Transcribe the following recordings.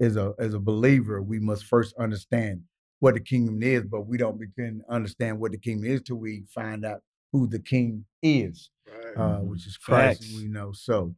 as a as a believer, we must first understand what the kingdom is, but we don't begin to understand what the kingdom is till we find out who the king is, Right. uh, which is Christ. Facts. We know so.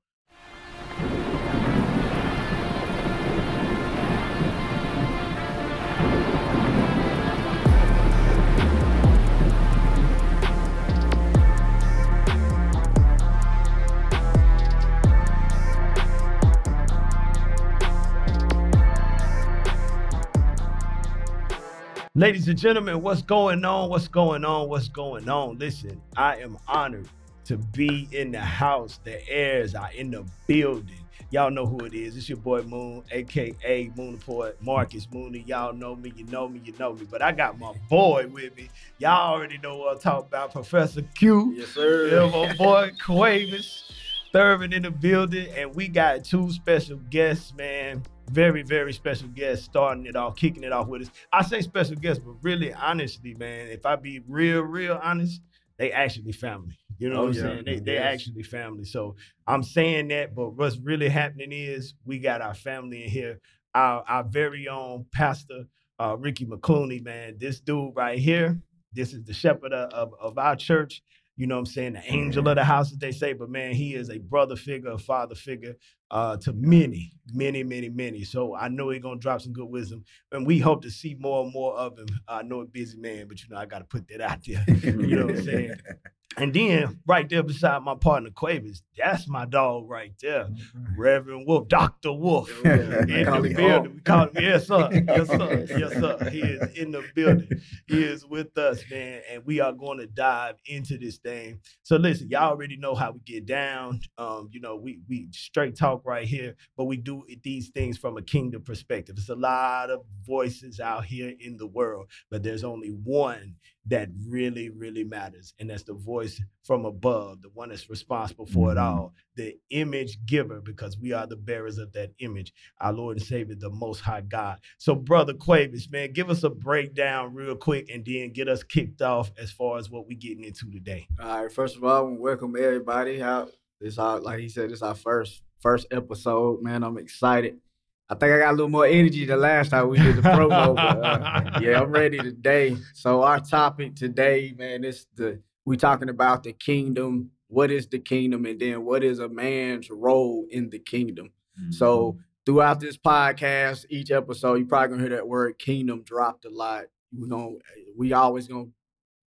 Ladies and gentlemen, what's going on? What's going on? What's going on? Listen, I am honored to be in the house. The heirs are in the building. Y'all know who it is. It's your boy Moon, aka Moonaport, Marcus Mooney. Y'all know me, you know me, you know me. But I got my boy with me. Y'all already know what I'm talking about. Professor Q. Yes, sir. Yeah, my boy Quavis, Thurman in the building, and we got two special guests, man. Very, very special guests starting it off, kicking it off with us. I say special guests, but really, honestly, man, if I be real, real honest, they actually family. You know Oh, what I'm yeah. saying? They they Yes. actually family. So I'm saying that, but what's really happening is we got our family in here. Our our very own pastor, uh, Ricky McCluney, man. This dude right here, this is the shepherd of, of, of our church. You know what I'm saying? The angel of the house, as they say. But man, he is a brother figure, a father figure uh, to many, many, many, many. So I know he's gonna drop some good wisdom, and we hope to see more and more of him. I know a busy man, but you know I got to put that out there. you know what I'm saying? And then right there beside my partner Quavis, that's my dog right there, Reverend Wolf, Doctor Wolf. Yeah, In the building. We call him, yes, sir. Yes, sir. Yes, sir. He is in the building. He is with us, man. And we are going to dive into this thing. So listen, y'all already know how we get down. Um, you know, we we straight talk right here, but we do these things from a kingdom perspective. There's a lot of voices out here in the world, but there's only one that really, really matters. And that's the voice from above, the one that's responsible for it Mhm. all, the image giver, because we are the bearers of that image, our Lord and Savior, the Most High God. So, Brother Quavis, man, give us a breakdown real quick and then get us kicked off as far as what we're getting into today. All right. First of all, I want to welcome everybody. How this our like he said, this our first first episode. Man, I'm excited. I think I got a little more energy than last time we did the promo. but, uh, yeah, I'm ready today. So our topic today, man, is the we talking about the kingdom. What is the kingdom, and then what is a man's role in the kingdom? So throughout this podcast, each episode, you probably gonna hear that word kingdom dropped a lot. We gonna we always gonna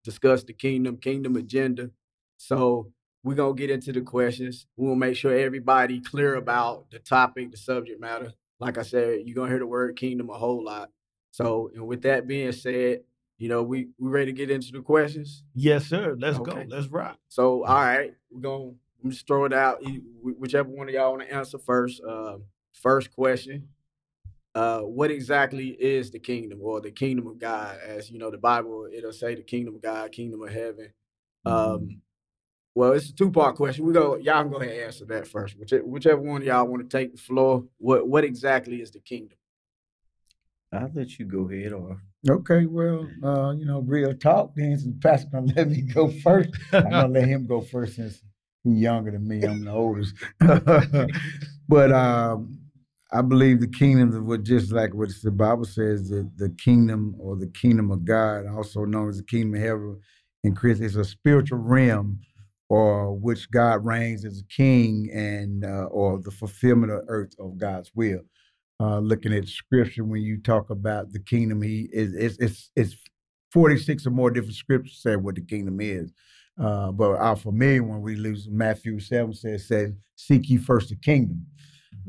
discuss the kingdom, kingdom agenda. So we're gonna get into the questions. We'll make sure everybody clear about the topic, the subject matter. Like I said, you're gonna hear the word kingdom a whole lot. So, and with that being said, you know, we we ready to get into the questions. Yes, sir. Let's go. Let's rock. So, all right, we're gonna I'm just throw it out. Whichever one of y'all want to answer first. Uh, first question: uh, What exactly is the kingdom or the kingdom of God? As you know, the Bible it'll say the kingdom of God, kingdom of heaven. Um, well, it's a two part question. We go. Y'all can go ahead and answer that first. Whichever, whichever one of y'all want to take the floor. What What exactly is the kingdom? I'll let you go ahead or Okay, well, uh, you know, real talk. Then since the pastor gonna let me go first, I'm gonna let him go first since he's younger than me. I'm the oldest. but um, I believe the kingdom of what just like what the Bible says that the kingdom or the kingdom of God, also known as the kingdom of heaven in Christ, is a spiritual realm or which God reigns as a king and uh, or the fulfillment of earth of God's will. Uh, looking at scripture, when you talk about the kingdom, he is it's it's it's 46 or more different scriptures say what the kingdom is. Uh, but our familiar one we lose Matthew 7 says, says, seek ye first the kingdom.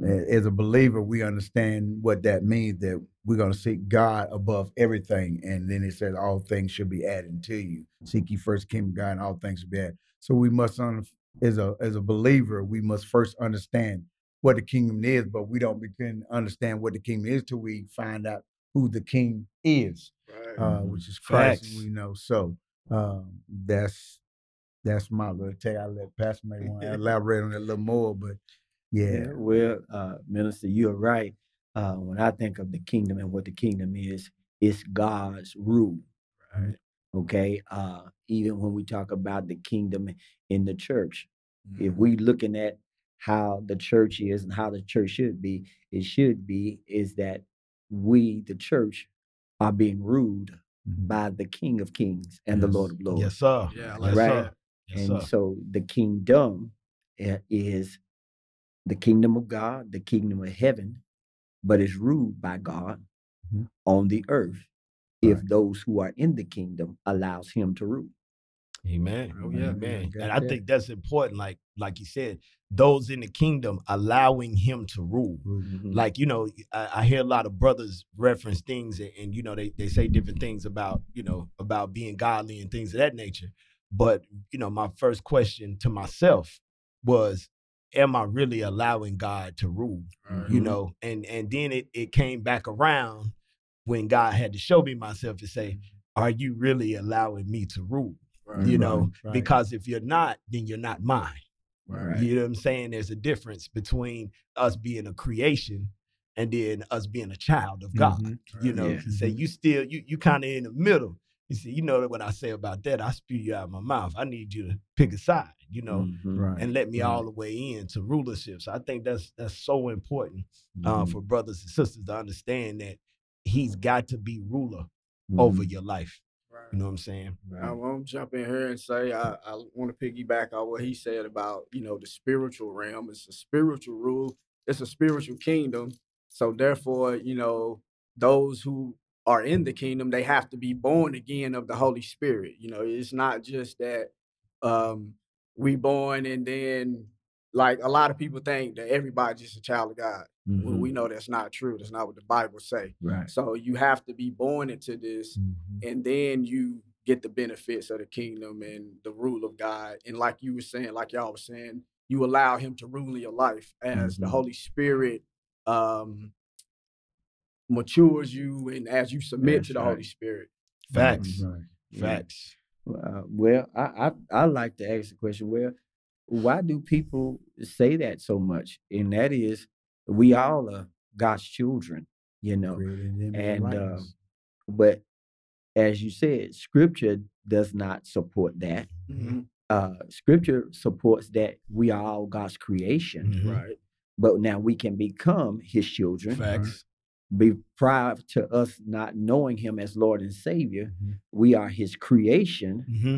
A- As a believer, we understand what that means that we're going to seek God above everything. And then it says, all things should be added to you. Seek ye first the kingdom of God, and all things should be added. So we must, un- as a as a believer, we must first understand what the kingdom is, but we don't begin to understand what the kingdom is till we find out who the king is, uh, which is Christ. Facts. We know so. Um, that's that's my little take. I let Pastor may want to elaborate on it a little more, but yeah. well, uh, minister, you're right. Uh, when I think of the kingdom and what the kingdom is, it's God's rule. Right. Okay. Uh, even when we talk about the kingdom in the church, if Mhm. we looking at how the church is and how the church should be, it should be is that we, the church, are being ruled Mhm. by the King of Kings and the Lord of Lords. Yes, sir. Yeah, yes, like Right. sir. Yes, and sir. so the kingdom is the kingdom of God, the kingdom of heaven, but it's ruled by God Mhm. on the earth if Right. those who are in the kingdom allows him to rule. Amen. Oh, yeah. Amen. And I think that's important. Like, like you said, those in the kingdom allowing him to rule. Mhm. Like, you know, I, I hear a lot of brothers reference things and, and, you know, they, they say different things about, you know, about being godly and things of that nature. But, you know, my first question to myself was, am I really allowing God to rule? Right. You know, and and then it it came back around when God had to show me myself to say, Are you really allowing me to rule? Right. you know, right. because if you're not, then you're not mine. Right. You know what I'm saying? There's a difference between us being a creation and then us being a child of God. Mhm. You know, Yeah. say you still you you kind of in the middle. You see, you know what I say about that? I spew you out of my mouth. I need you to pick a side, you know, Mhm. Right. and let me right. all the way in to rulership. So I think that's that's so important uh, Mhm. for brothers and sisters to understand that he's got to be ruler over Mhm. your life. Right. You know what I'm saying? I want to jump in here and say I, I want to piggyback on what he said about you know the spiritual realm. It's a spiritual rule. It's a spiritual kingdom. So therefore, you know those who are in the kingdom, they have to be born again of the Holy Spirit. You know, it's not just that um, we born and then like a lot of people think that everybody's just a child of God. Well, Mhm. we know that's not true. That's not what the Bible say. Right. So you have to be born into this Mhm. and then you get the benefits of the kingdom and the rule of God. And like you were saying, like y'all was saying, you allow him to rule in your life as the Mhm. Holy Spirit um matures you and as you submit That's to the right. Holy Spirit. Facts. Right. Yeah. Facts. Uh, well, I, I I like to ask the question. Well, why do people say that so much? And that is, we all are God's children, you know. Created in him and, uh. But as you said, Scripture does not support that. Mhm. Uh, scripture supports that we are all God's creation, Mhm. Right. but now we can become His children. Facts. Be prior to us not knowing Him as Lord and Savior, Mhm. we are His creation, hmm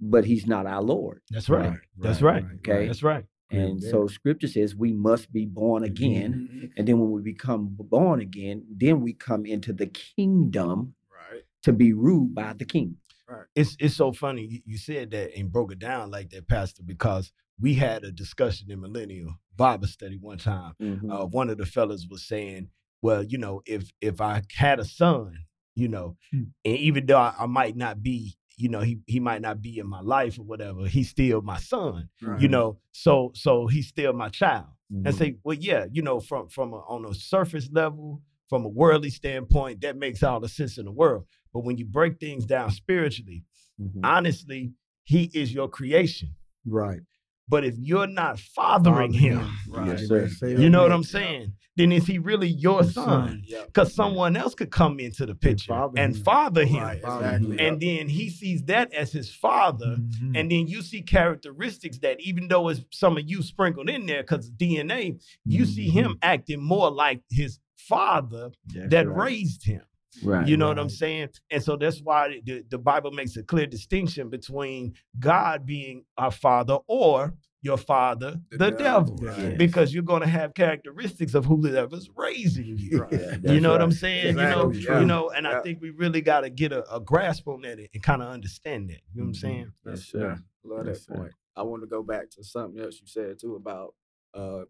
but He's not our Lord. That's right. Right, That's right, right. right, Okay. That's right. And yeah. so Scripture says we must be born again. Mhm. And then when we become born again, then we come into the kingdom Right. to be ruled by the king. Right. It's it's so funny you, you said that and broke it down like that, Pastor, because we had a discussion in Millennial Bible study one time. Mhm. Uh, one of the fellas was saying, "Well, you know, if if I had a son, you know, Hmm. and even though I, I might not be, you know, he he might not be in my life or whatever, he's still my son, Right. you know. So so he's still my child." and Mhm. say, well, yeah, you know, from from a, on a surface level, from a worldly standpoint, that makes all the sense in the world. But when you break things down spiritually, Mhm. honestly, he is your creation. right. But if you're not fathering him, Right. Yes, You sir. better say you know what. I'm saying? Then is he really your Your son? son. Because someone else could come into the picture and father him. Right. Exactly. And then he sees that as his father. Mhm. And then you see characteristics that even though it's some of you sprinkled in there because DNA, you see him acting more like his father That's that right. raised him. Right. You know what I'm saying? And so that's why the, the Bible makes a clear distinction between God being our father or your father, the, The devil. devil, right. Because you're going to have characteristics of whoever's raising you. Right. Yeah, You that's know what. I'm saying? You know, yeah. you know, and Yeah. I think we really got to get a, a grasp on that and, and kind of understand that. You know what I'm Mhm. saying? Yes, Yeah, love Yes, that sir. point. I want to go back to something else you said too about uh,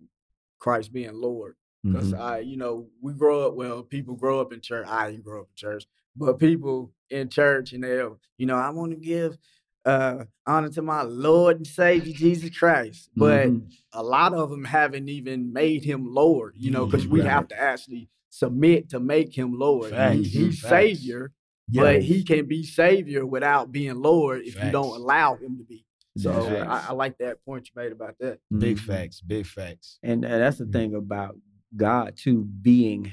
Christ being Lord. Because Mhm. I, you know, we grow up. Well, people grow up in church. I didn't grow up in church, but people in church, and they'll, you know, I want to give uh, honor to my Lord and Savior Jesus Christ. But Mhm. a lot of them haven't even made him Lord. You know, because Mhm. we Right. have to actually submit to make him Lord. He- Facts, he's facts. Savior, but he can be Savior without being Lord if you don't allow him to be. So I, I like that point you made about that. Big Mhm. facts, big facts. And, and that's the Yeah. thing about God to being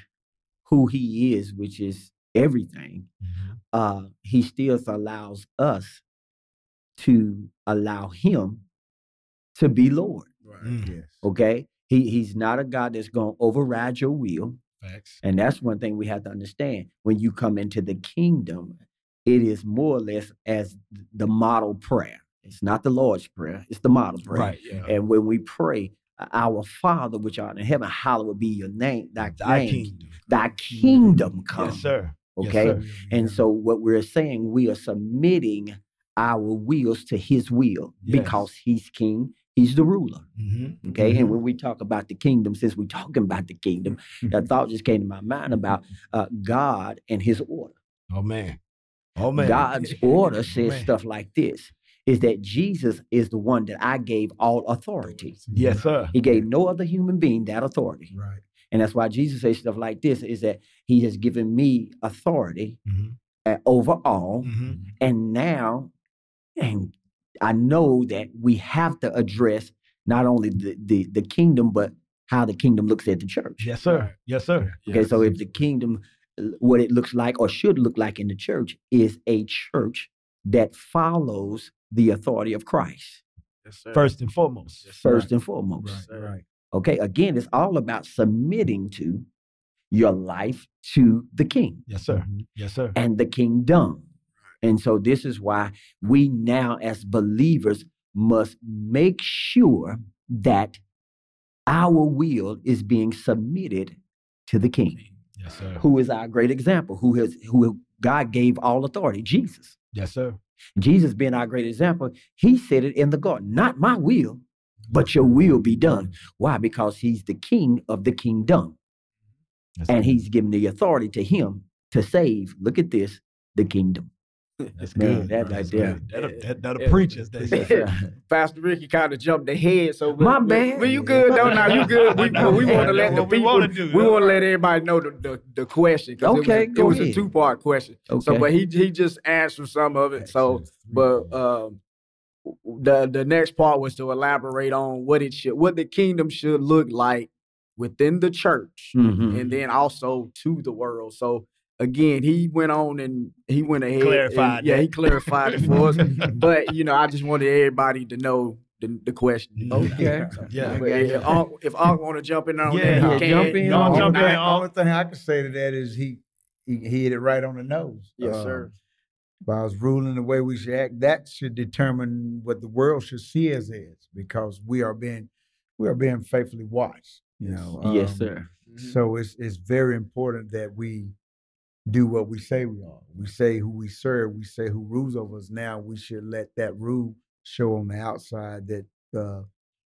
who He is, which is everything. Uh, he still allows us to allow Him to be Lord. Mm. Yes. Okay. He he's not a God that's gonna override your will. Facts. And that's one thing we have to understand. When you come into the kingdom, it is more or less as the model prayer. It's not the Lord's prayer, it's the model prayer. Right. Yeah. And when we pray, our Father which art in heaven, hallowed be your name, thy, Thy name, kingdom. thy kingdom come. Yes, sir. Yes, Okay. sir. And so what we're saying, we are submitting our wills to his will Yes. because he's king, he's the ruler. Mhm. Okay. Mhm. And when we talk about the kingdom, since we're talking about the kingdom, the thought just came to my mind about uh, God and his order. Oh man. Oh man. God's order says Man. stuff like this is that Jesus is the one that I gave all authority. Yes, sir. He gave no other human being that authority. Right. And that's why Jesus says stuff like this is that he has given me authority Mhm. uh, over all. Mhm. And now, and I know that we have to address not only the, the, the kingdom, but how the kingdom looks at the church. Yes, sir. Yes, sir. Okay, so if the kingdom, what it looks like or should look like in the church is a church that follows the authority of Christ, Yes, sir. First and foremost. Yes, sir. first and foremost. Right. Right. Okay, again, it's all about submitting to your life to the king Yes, sir. Mhm. Yes, sir. and the kingdom. And so this is why we now, as believers, must make sure that our will is being submitted to the king, Yes, sir. who is our great example, who has who God gave all authority, Jesus. Yes, sir. Jesus being our great example, he said it in the garden, not my will, but your will be done. Why? Because he's the king of the kingdom. Yes, And sir. he's given the authority to him to save, look at this, the kingdom. That's Man, good. that right That's there. good. That'll, that, that'll Yeah. preach us. They. Pastor Ricky kind of jumped ahead, so we- My we- bad. Well, you good? No, no, you good. We, No, we want to let the what we people. do. We want to let everybody know the the, the question. 'cause Okay, it was, a, go it was ahead. a two part question. Okay. So, but he he just answered some of it. So, but um, the the next part was to elaborate on what it should, what the kingdom should look like within the church, Mhm. and then also to the world. So. Again, he went on and he went ahead. and- Clarified yeah, he clarified it for us. But you know, I just wanted everybody to know the, the question. Okay. Yeah. But if Unc, if Unc want to jump in on Yeah, that, he yeah, jump in. Y'all The jump only in, thing- only thing I can say to that is he he, he hit it right on the nose. Yes, Um, sir. by us ruling the way we should act, that should determine what the world should see us as, because we are being we are being faithfully watched. You know. yes, Um, sir. So it's it's very important that we do what we say we are. We say who we serve. We say who rules over us. Now we should let that rule show on the outside that uh,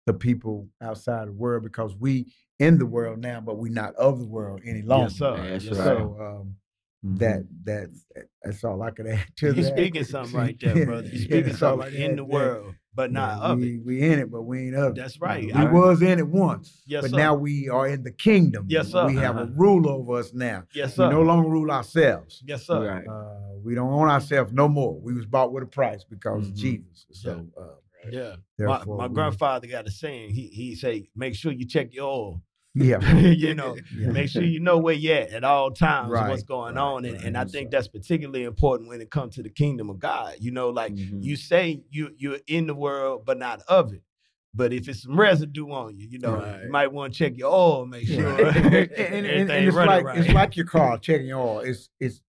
the people outside the world, because we in the world now, but we not of the world any longer. Yes, sir. That's Yes, right. So um, Mhm. that that that's all I could add to He's that. speaking something right there, brother. He's yeah, speaking that's all I something can in add the to that. world, but not Yeah, of we, it. We in it, but we ain't of it. That's right. We I- was in it once, Yes, but sir. now we are in the kingdom. Yes, sir. We have a Uh-huh. rule over us now. Yes, sir. We no longer rule ourselves. yes, sir. Right. Uh, we don't own ourselves no more. We was bought with a price because of Mhm. Jesus. So uh, Yeah. My, therefore, my grandfather got a saying. He he say, make sure you check your oil. Yeah, you know, Yeah. make sure you know where you're at at all times and what's going right, on. And, right. and I think that's particularly important when it comes to the kingdom of God. You know, like Mhm. you say you you're in the world, but not of it. But if it's some residue on you, you know, Right. you might want to check your oil, make sure and, and- and- and it's like right. it's like your car checking your oil. It's it's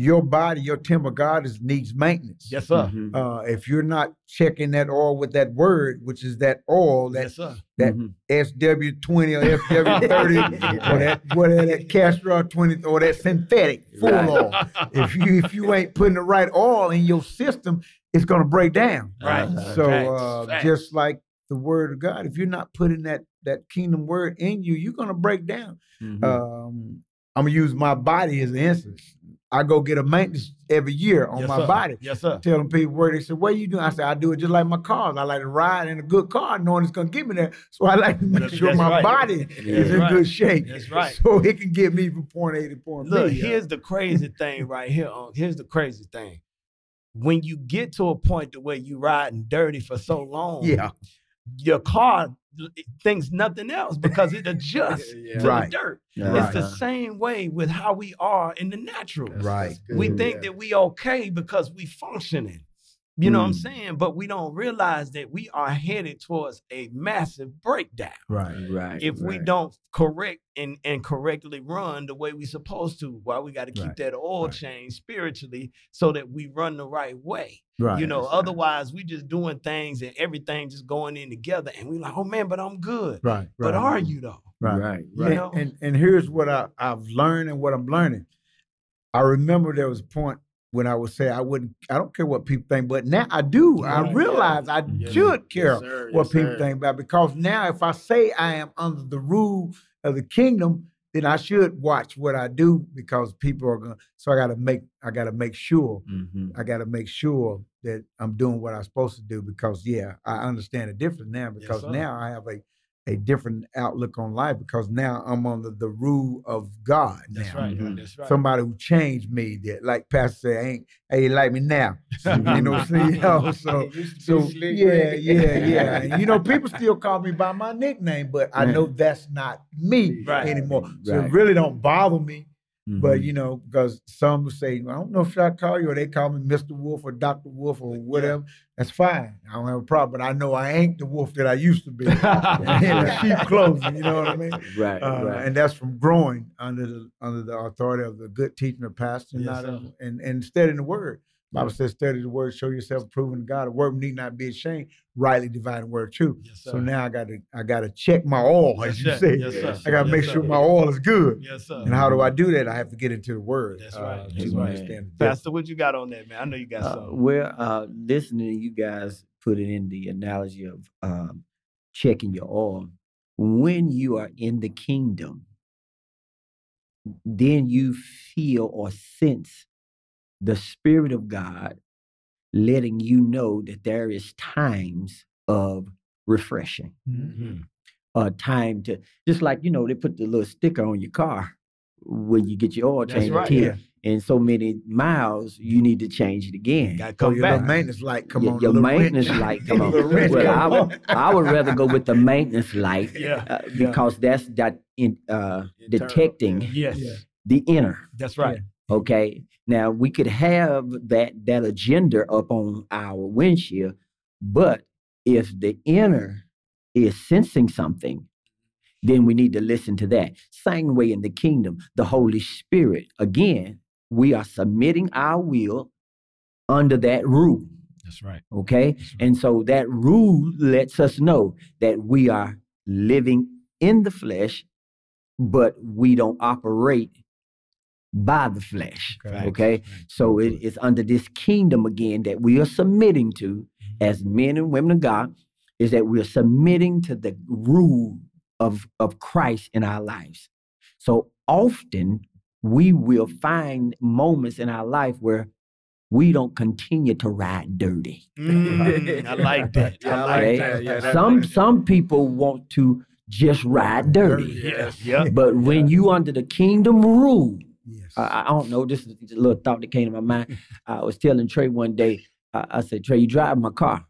your body, your temple, God is needs maintenance. yes, sir. Mhm. Uh, if you're not checking that oil with that word, which is that oil, that yes, sir. that Mhm. SW20 or FW30 or that whatever that Castrol 20 or that synthetic full Right. oil. If you if you ain't putting the right oil in your system, it's gonna break down. Right. Uh, So Facts, uh, facts. just like the word of God, if you're not putting that that kingdom word in you, you're gonna break down. Mhm. Um, I'm gonna use my body as an instance. I go get a maintenance every year on yes, my sir. body. Yes, sir. Telling people where they say, "What you doing?" I say, "I do it just like my cars. I like to ride in a good car, knowing it's gonna get me there. So I like to make That's- sure that's my right. body Yeah. is in Right. good shape, That's right. so it can get me from point A to point B. Look, B. here's the crazy thing right here. On here's the crazy thing. When you get to a point to where you riding dirty for so long, yeah, your car it thinks nothing else because it adjusts Yeah. to Right. the dirt. Yeah. It's the same way with how we are in the natural. That's- Right. that's good. We Yeah. think that we okay because we functioning. You know what I'm Mm. saying? But we don't realize that we are headed towards a massive breakdown Right. Right. if we don't correct and, and correctly run the way we supposed to. Why we got to keep Right. that oil Right. change spiritually so that we run the right way. Right. You know, otherwise we just doing things and everything just going in together, and we like, oh man, but I'm good. Right. But are you though? Right. Right. You And, know? and and here's what I, I've learned and what I'm learning. I remember there was a point when I would say I wouldn't I don't care what people think, but now I do. I Right, yeah. realize I Yes, should care yes, sir, what yes, people sir. think about because now if I say I am under the rule of the kingdom, then I should watch what I do because people are gonna so I gotta make I gotta make sure Mhm. I gotta make sure that I'm doing what I'm supposed to do because yeah, I understand it different now because sir. now I have a a different outlook on life because now I'm under the rule of God That's now. right. Mhm. That's right. Somebody who changed me that like Pastor say, ain't hey like me now. you know what I'm saying? You know, so It used to so yeah, yeah, yeah. And, you know, people still call me by my nickname, but I know that's not me Right. anymore. So Right. it really don't bother me. But Mhm. you know, because some will say, I don't know if I call you, or they call me Mr. Wolf or Dr. Wolf or whatever. That's fine. I don't have a problem. But I know I ain't the wolf that I used to be. in the sheep clothing, you know what I mean? right. Uh, right. And that's from growing under the under the authority of the good teaching of pastor, Yes, not of- and and studying the word. Bible says, study the word, show yourself approving to God. The word need not be ashamed, rightly dividing word of truth. Yes, So now I gotta I gotta check my oil, as you say. Yes, sir. I gotta Yes, make sir. sure my oil is good. Yes, sir. And how do I do that? I have to get into the word. That's uh, right. to That's right. understand. Pastor, what you got on that, man? I know you got Uh, something. well, uh, listening to you guys put it in the analogy of um, checking your oil. When you are in the kingdom, then you feel or sense the Spirit of God letting you know that there is times of refreshing, Mhm. a time to just like you know they put the little sticker on your car when you get your oil That's change. right. Here, in so many miles, you need to change it again. Got to So come your back. maintenance light come your, on. your maintenance wrench. light come on. Little wrench well, come I on. would, I would rather go with the maintenance light Yeah. uh, Yeah. because that's that in uh, detecting. Yes. The inner. That's right. Okay. Now we could have that that agenda up on our windshield, but if the inner is sensing something, then we need to listen to that. Same way in the kingdom, the Holy Spirit. Again, we are submitting our will under that rule. That's right. Okay. That's right. And so that rule lets us know that we are living in the flesh, but we don't operate by the flesh. Okay. Okay. Facts. So it is under this kingdom again that we are submitting to as men and women of God, is that we are submitting to the rule of, of Christ in our lives. So often we will find moments in our life where we don't continue to ride dirty. Mm, I like that. I like like Okay? that. that. Yeah, that some makes- some people want to just ride dirty. Yeah. Yeah. But when you under the kingdom rule, Yes. I, I don't know. This is just a little thought that came to my mind. I was telling Trey one day. I, I said, Trey, you drive my car.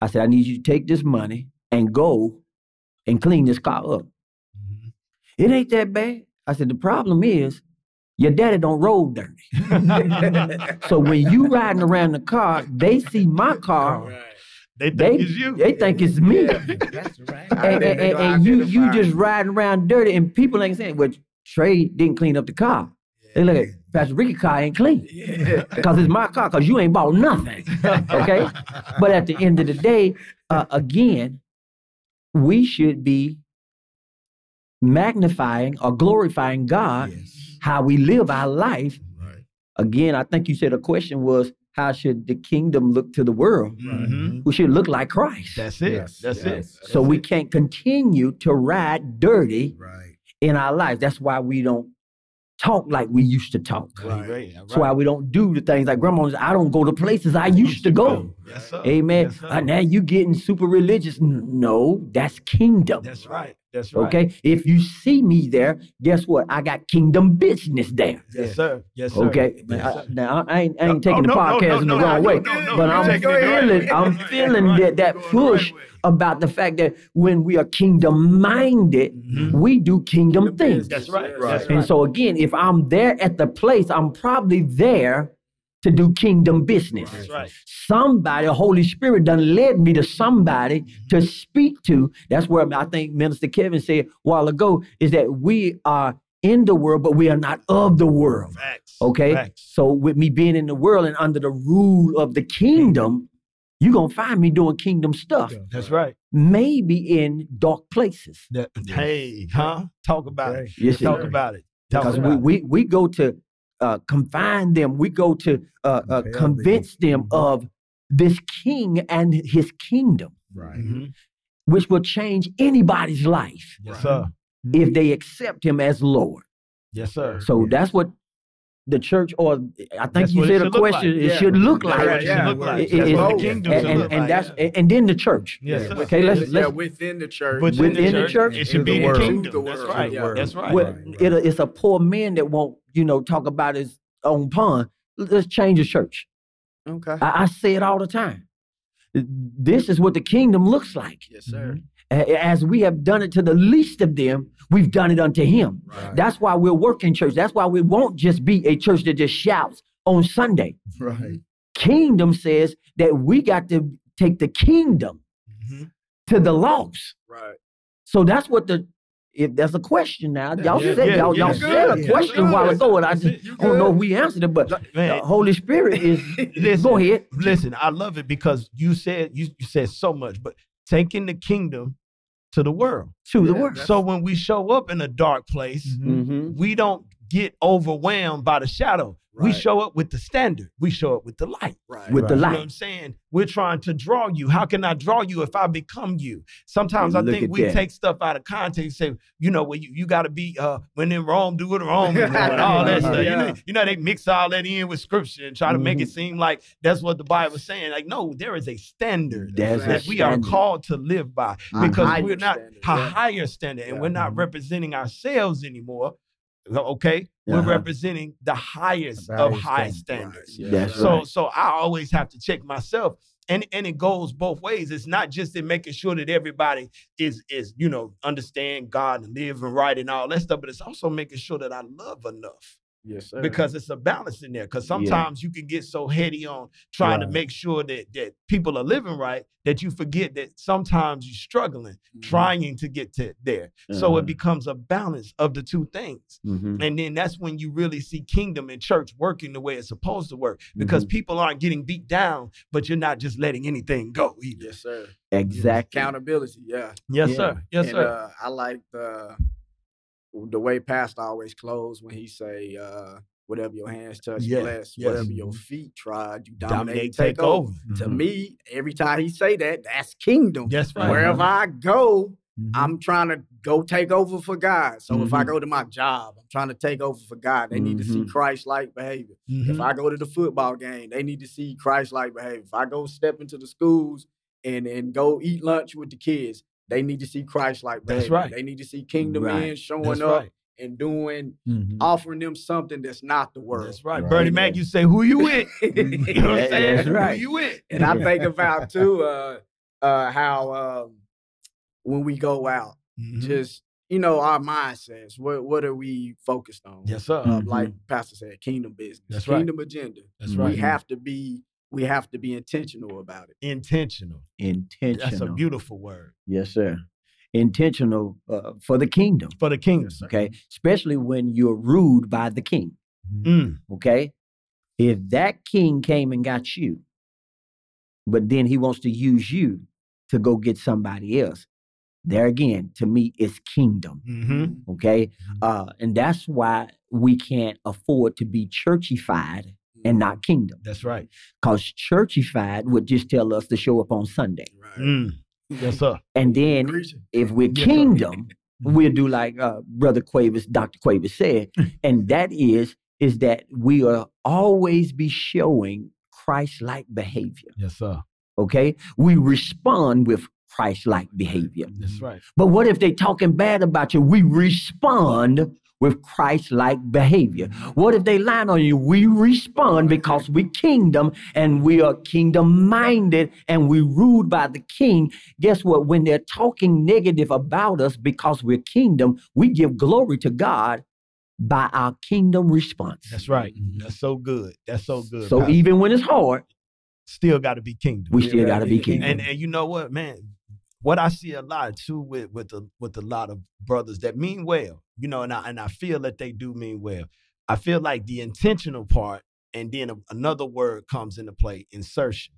I said, I need you to take this money and go and clean this car up. Mhm. It ain't that bad. I said, the problem is your daddy don't roll dirty. so when you riding around the car, they see my car, Right. They think they, it's you. they think it's me. That's right. and, and, and- and you you just riding around dirty, and people ain't saying, "Well, Trey didn't clean up the car." They look at Pastor Ricky car ain't clean because it's my car because you ain't bought nothing. Okay, but at the end of the day, uh, again, we should be magnifying or glorifying God Yes. how we live our life. Right. Again, I think you said a question was, "How should the kingdom look to the world?" Mhm. We should look like Christ. That's it. Yes, That's yes. it. so That's we it. can't continue to ride dirty Right. in our life. That's why we don't talk like we used to talk. Right. Right. That's why we don't do the things like grandma. I don't go to places I used to go. Yes, sir. Amen. Yes, sir. Uh, now you getting super religious. No, that's kingdom. That's right. That's right. Okay. If you see me there, guess what? I got kingdom business there. Yes, sir. Yes, sir. Okay. Yes, sir. now I ain't, I ain't No, taking the no, podcast no, in the wrong way, but I'm taking it the right feeling. I'm feeling right. that that You're going the right push about the fact that when we are kingdom minded, Mhm. we do kingdom The things. That's right. That's yes. And so again, if I'm there at the place, I'm probably there to do kingdom business. That's right. Somebody, the Holy Spirit done led me to somebody mm-hmm. to speak to. That's where I think Minister Kevin said a while ago is that we are in the world, but we are not of the world. Facts. Okay. Facts. So with me being in the world and under the rule of the kingdom, you're gonna find me doing kingdom stuff. That's right. Maybe in dark places. That- hey, huh? Talk about it. Yes, Talk sir. about it. Talk because we, it. we we go to uh, confine them. We go to uh, uh, convince them Mhm. of this king and his kingdom, Right. Mhm. which will change anybody's life Yes, sir. if they accept him as Lord. Yes, sir. So Yeah. that's what the church, or I think That's you said a question. like. It Yeah. should look like. right, yeah. Look like. It- That's it- the it- kingdom and, should and, look and that's yeah. and then the church. Yes, sir. Okay, let's yeah, let's within the church. Within, Within the the church, church, it should be the the kingdom. To the That's world, right. yeah. That's right. well, right, right. it, it's a poor man that won't, you know, talk about his own pun. Let's change the church. Okay. I, I say it all the time. This is what the kingdom looks like. Yes, sir. A- As we have done it to the least of them, we've done it unto him. Right. That's why we're working church. That's why we won't just be a church that just shouts on Sunday. Right. Kingdom says that we got to take the kingdom Mhm. to the lost. Right. So that's what the if that's a question now. Y'all Yeah, said yeah, y'all, yeah, y'all said a question a while ago, and I just it. I don't know if we answered it, but the Holy Spirit is listen, go ahead. Listen, I love it because you said you, you said so much, but taking the kingdom to the world. To the Yeah, word. So when we show up in a dark place, Mhm. we don't get overwhelmed by the shadow. We show up with the standard. We show up with the light. Right. With the You know light. what I'm saying? We're trying to draw you. How can I draw you if I become you? Sometimes I think we that. take stuff out of context. and Say, you know, when you, you got to be uh when in Rome, do what Rome and all that stuff. You, know, you know, they mix all that in with scripture and try to make it Mm-hmm. seem like that's what the Bible's saying. Like, no, there is a standard There's a that we are called to live by because we're not standard, a yeah. higher standard, and Yeah. we're not representing ourselves anymore. Okay, we're Uh-huh. representing the highest The of high standard. standards. Right. Yes, So right. so I always have to check myself. And and it goes both ways. It's not just in making sure that everybody is is, you know, understand God and live and right and all that stuff, but it's also making sure that I love enough Yes, sir. because it's a balance in there. Because Yeah. sometimes you can get so heady on trying to make sure that that people are living right that you forget that sometimes you're struggling, Mhm. trying to get to there. So Mm-hmm. Uh-huh. it becomes a balance of the two things. Mhm. And then that's when you really see kingdom and church working the way it's supposed to work because people aren't getting beat down, but you're not just letting anything go either. Yes, sir. Exactly. Accountability. Yeah. Yes, Yeah. sir. Yes, and, sir. Uh, I like the the way Pastor always close when he say, uh, "Whatever your hands touch, Yeah, bless. yes. Whatever your feet tried, you dominate, Dominate, take, over." over. To Mhm. me, every time he say that, that's kingdom. That's right. Wherever I go, Mhm. I'm trying to go take over for God. So if I Mhm. go to my job, I'm trying to take over for God. They need to see Mhm. Christ-like behavior. If I go to the football game, they need to see Christ-like behavior. If I go step into the schools and and go eat lunch with the kids, they need to see Christ-like That's right. They need to see kingdom Right. men showing That's up right. and doing, Mhm. offering them something that's not the world. That's right. Right. Bernie Mac, you say, who you with? You know what I'm saying? that's right. Who you with? and I think about too uh, uh, how um, when we go out, Mhm. just you know our mindsets. What what are we focused on? Yes, sir. Uh, Mhm. like Pastor said, kingdom business, That's right. kingdom agenda. That's right. We have to be we have to be intentional about it. Intentional. Intentional. That's a beautiful word Yes, sir. Intentional uh, for the kingdom. for the kingdom. Yes, sir. Okay. Especially when you're ruled by the king. Mm. Okay. If that king came and got you, but then he wants to use you to go get somebody else, there again, to me, it's kingdom. hmm Okay. Uh, and that's why we can't afford to be churchified and not kingdom. That's right. Because churchified would just tell us to show up on Sunday. Right. Mm. Yes, sir. And then Preaching. if we're Yes, kingdom, we'll do like uh, Brother Quavis, Dr. Quavis said, and that is is that we are always be showing Christ-like behavior. Yes, sir. Okay, we respond with Christ-like behavior. That's right. But what if they talking bad about you? We respond with Christ-like behavior. What if they lying on you? We respond because we kingdom and we are kingdom-minded and we ruled by the king. Guess what? When they're talking negative about us because we're kingdom, we give glory to God by our kingdom response. That's right. Mhm. That's so good. That's so good. So Pastor. even when it's hard, still got to be kingdom. we still right. got to be kingdom. and and you know what, man? What I see a lot too with with a with a lot of brothers that mean well, you know, and I and I feel that they do mean well. I feel like the intentional part, and then a- another word comes into play: insertion.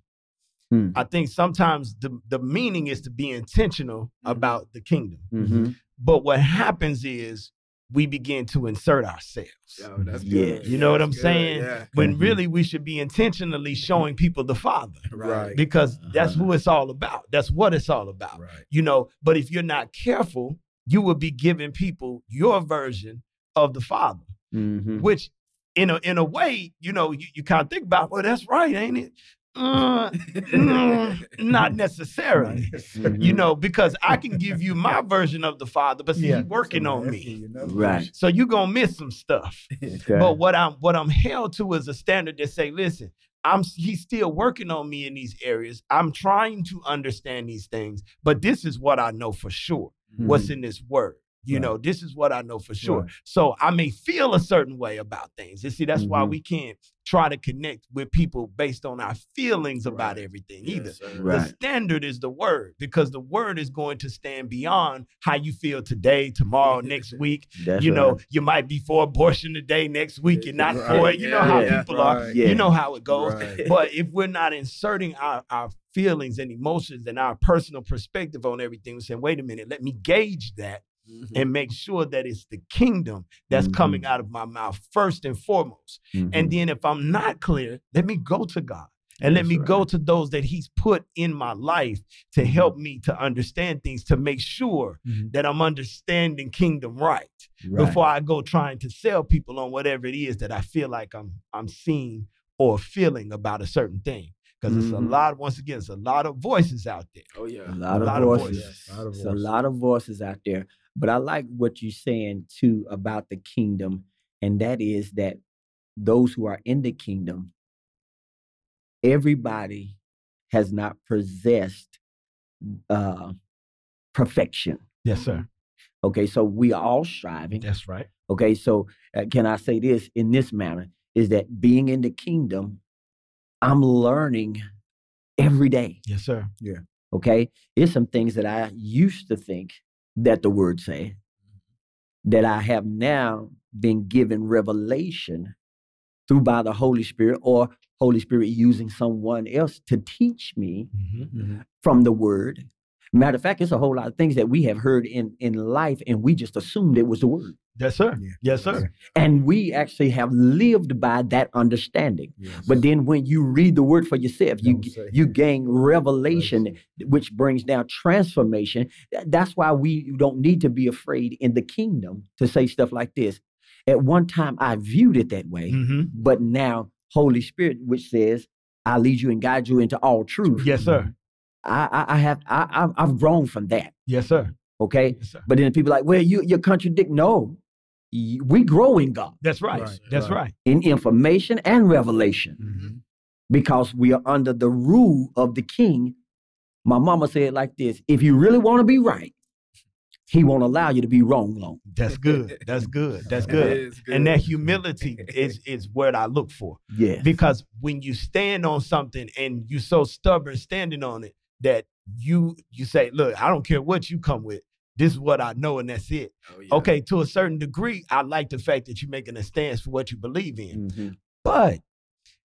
Hmm. I think sometimes the the meaning is to be intentional Mhm. about the kingdom, Mhm. but what happens is we begin to insert ourselves. Yo, that's Yeah. You know what That's I'm good, saying? Yeah. When Mhm. really we should be intentionally showing people the Father Right. because that's Uh-huh. who it's all about. That's what it's all about. Right. You know, but if you're not careful, you will be giving people your version of the Father, Mhm. which in a in a way, you know, you, you kind of think about, well, that's right, ain't it? Uh, mm, not necessarily. Mhm. You know, because I can give you my version of the Father, but see, Yeah. he's working on me. you another Right. So you're gonna miss some stuff. Okay. But what I'm what I'm held to is a standard that say, listen, I'm he's still working on me in these areas. I'm trying to understand these things, but this is what I know for sure. What's mm-hmm. in this word? You Right. know, this is what I know for sure. Right. So I may feel a certain way about things. You see, that's why Mhm. we can't try to connect with people based on our feelings about Right. everything Yes, either. sir. Right. The standard is the word because the word is going to stand beyond how you feel today, tomorrow, next week. That's you know, right. you might be for abortion today, next week you're not for it. You know how Yeah, people are. Yeah. You know how it goes. Right. But if we're not inserting our, our feelings and emotions and our personal perspective on everything, we're saying, wait a minute, let me gauge that Mhm. and make sure that it's the kingdom that's Mhm. coming out of my mouth first and foremost. Mhm. And then if I'm not clear, let me go to God. And let That's me go to those that He's put in my life to help me to understand things, to make sure Mhm. that I'm understanding kingdom right, Right. before I go trying to sell people on whatever it is that I feel like I'm I'm seeing or feeling about a certain thing. Because it's a Mhm. lot, once again, it's a lot of voices out there. Oh yeah. a lot, a of, lot of voices. voices. A lot of It's a lot of voices out there. But I like what you're saying too about the kingdom, and that is that those who are in the kingdom, everybody has not possessed uh, perfection. Yes, sir. Okay, so we are all striving. That's right. Okay, so uh, can I say this in this manner? Is that being in the kingdom, I'm learning every day. Yes, sir. Yeah. Okay. It's some things that I used to think that the word say that I have now been given revelation through by the Holy Spirit or Holy Spirit using someone else to teach me Mhm. Mhm. from the word. Matter of fact, it's a whole lot of things that we have heard in, in life and we just assumed it was the word. Yes, sir. Yeah. Yes, sir. And we actually have lived by that understanding. Yes. But then when you read the word for yourself, you Don't g- say. you gain revelation, which brings down transformation. That's why we don't need to be afraid in the kingdom to say stuff like this. At one time, I viewed it that way, Mhm. but now Holy Spirit, which says, "I lead you and guide you into all truth." Yes, sir. I, I, I have I, I've- I've grown from that. Yes, sir. Okay, Yes, sir. but then people are like, well, you you contradict. No, we grow in God That's right. Right, That's right. right. in information and revelation. Mhm. because we are under the rule of the king. My mama said it like this if you really want to be right, he won't allow you to be wrong long. That's good. That's good. That's It good. And that humility is is what I look for. Yeah. Because when you stand on something and you're so stubborn standing on it that you you say, look, I don't care what you come with. This is what I know, and that's it. Oh, yeah. Okay, to a certain degree, I like the fact that you're making a stance for what you believe in. Mhm. But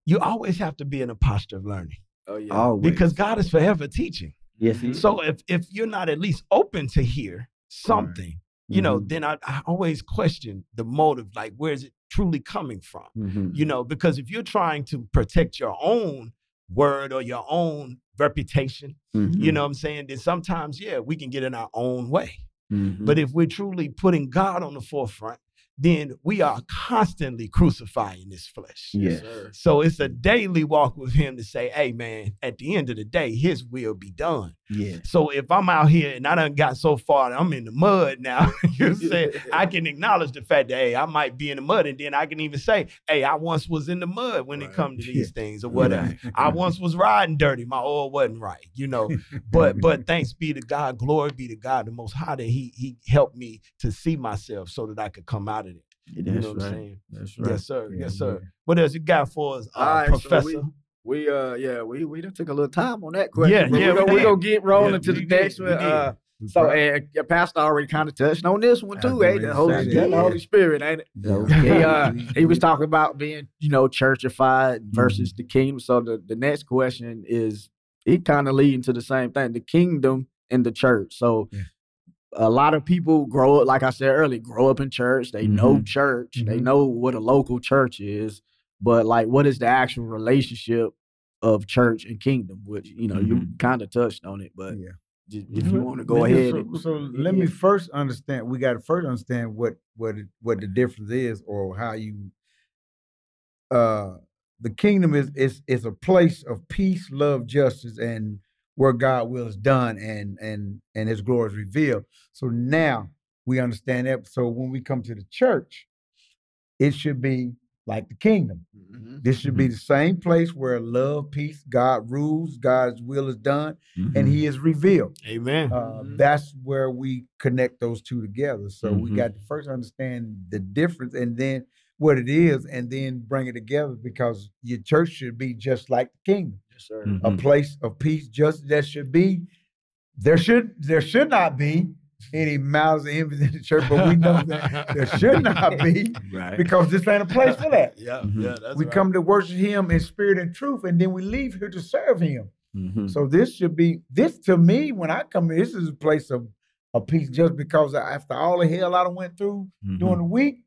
you always have to be in a posture of learning Oh yeah. Always. because God is forever teaching. yes, he is. So if if you're not at least open to hear something, you know, Mhm. then I, I always question the motive, like where is it truly coming from? Mhm. You know, because if you're trying to protect your own word or your own reputation, you Mhm. know what I'm saying? Then sometimes, yeah, we can get in our own way. Mhm. But if we're truly putting God on the forefront, then we are constantly crucifying this flesh. Yes. sir. So it's a daily walk with him to say, hey man, at the end of the day, his will be done. Yes. So if I'm out here and I done got so far I'm in the mud now, you say I can acknowledge the fact that hey, I might be in the mud, and then I can even say, hey, I once was in the mud when it Right. come to Yeah. these things or whatever. Right. I once was riding dirty, my oil wasn't right, you know. But but thanks be to God, glory be to God, the Most High that He He helped me to see myself so that I could come out of it. You That's know what I'm saying? That's right. Yes, sir. Yeah, yes, yeah. sir. What else you got for us, uh, right, so we- Professor? We uh yeah, we we done took a little time on that question. Yeah, but yeah, we gonna, we gonna get rolling Yeah, to the did, next one. Uh so and your pastor already kind of touched on this one too, ain't the Holy, the. Holy Spirit, ain't it? He uh he was talking about being, you know, churchified versus the kingdom. So the, the next question is it kind of leading to the same thing, the kingdom and the church. So Yeah. a lot of people grow up, like I said earlier, grow up in church. They know church. They Mhm. know what a local church is. But like what is the actual relationship of church and kingdom? Which, you know, you kind of touched on it, but Yeah. ju- if you want to go ahead. So, and- so let me first understand. We got to first understand what what what the difference is, or how you. Uh, the kingdom is is is a place of peace, love, justice, and where God will is done, and and and His glory is revealed. So now we understand that. So when we come to the church, it should be like the kingdom. Mhm. This should be the same place where love, peace, God rules, God's will is done, and He is revealed. Amen. Uh, Mhm. That's where we connect those two together. So we Mhm. got to first understand the difference and then what it is, and then bring it together because your church should be just like the kingdom, Yes, sir. Mhm. a place of peace. Just that should be. There should there should not be any mouths of envy in the church, but we know that there should not be Right. because this ain't a place for that. Yeah, Mhm. yeah, that's we right. come to worship Him in spirit and truth, and then we leave here to serve Him. Mhm. So this should be this to me when I come here. This is a place of of peace, just because after all the hell I done went through Mhm. during the week,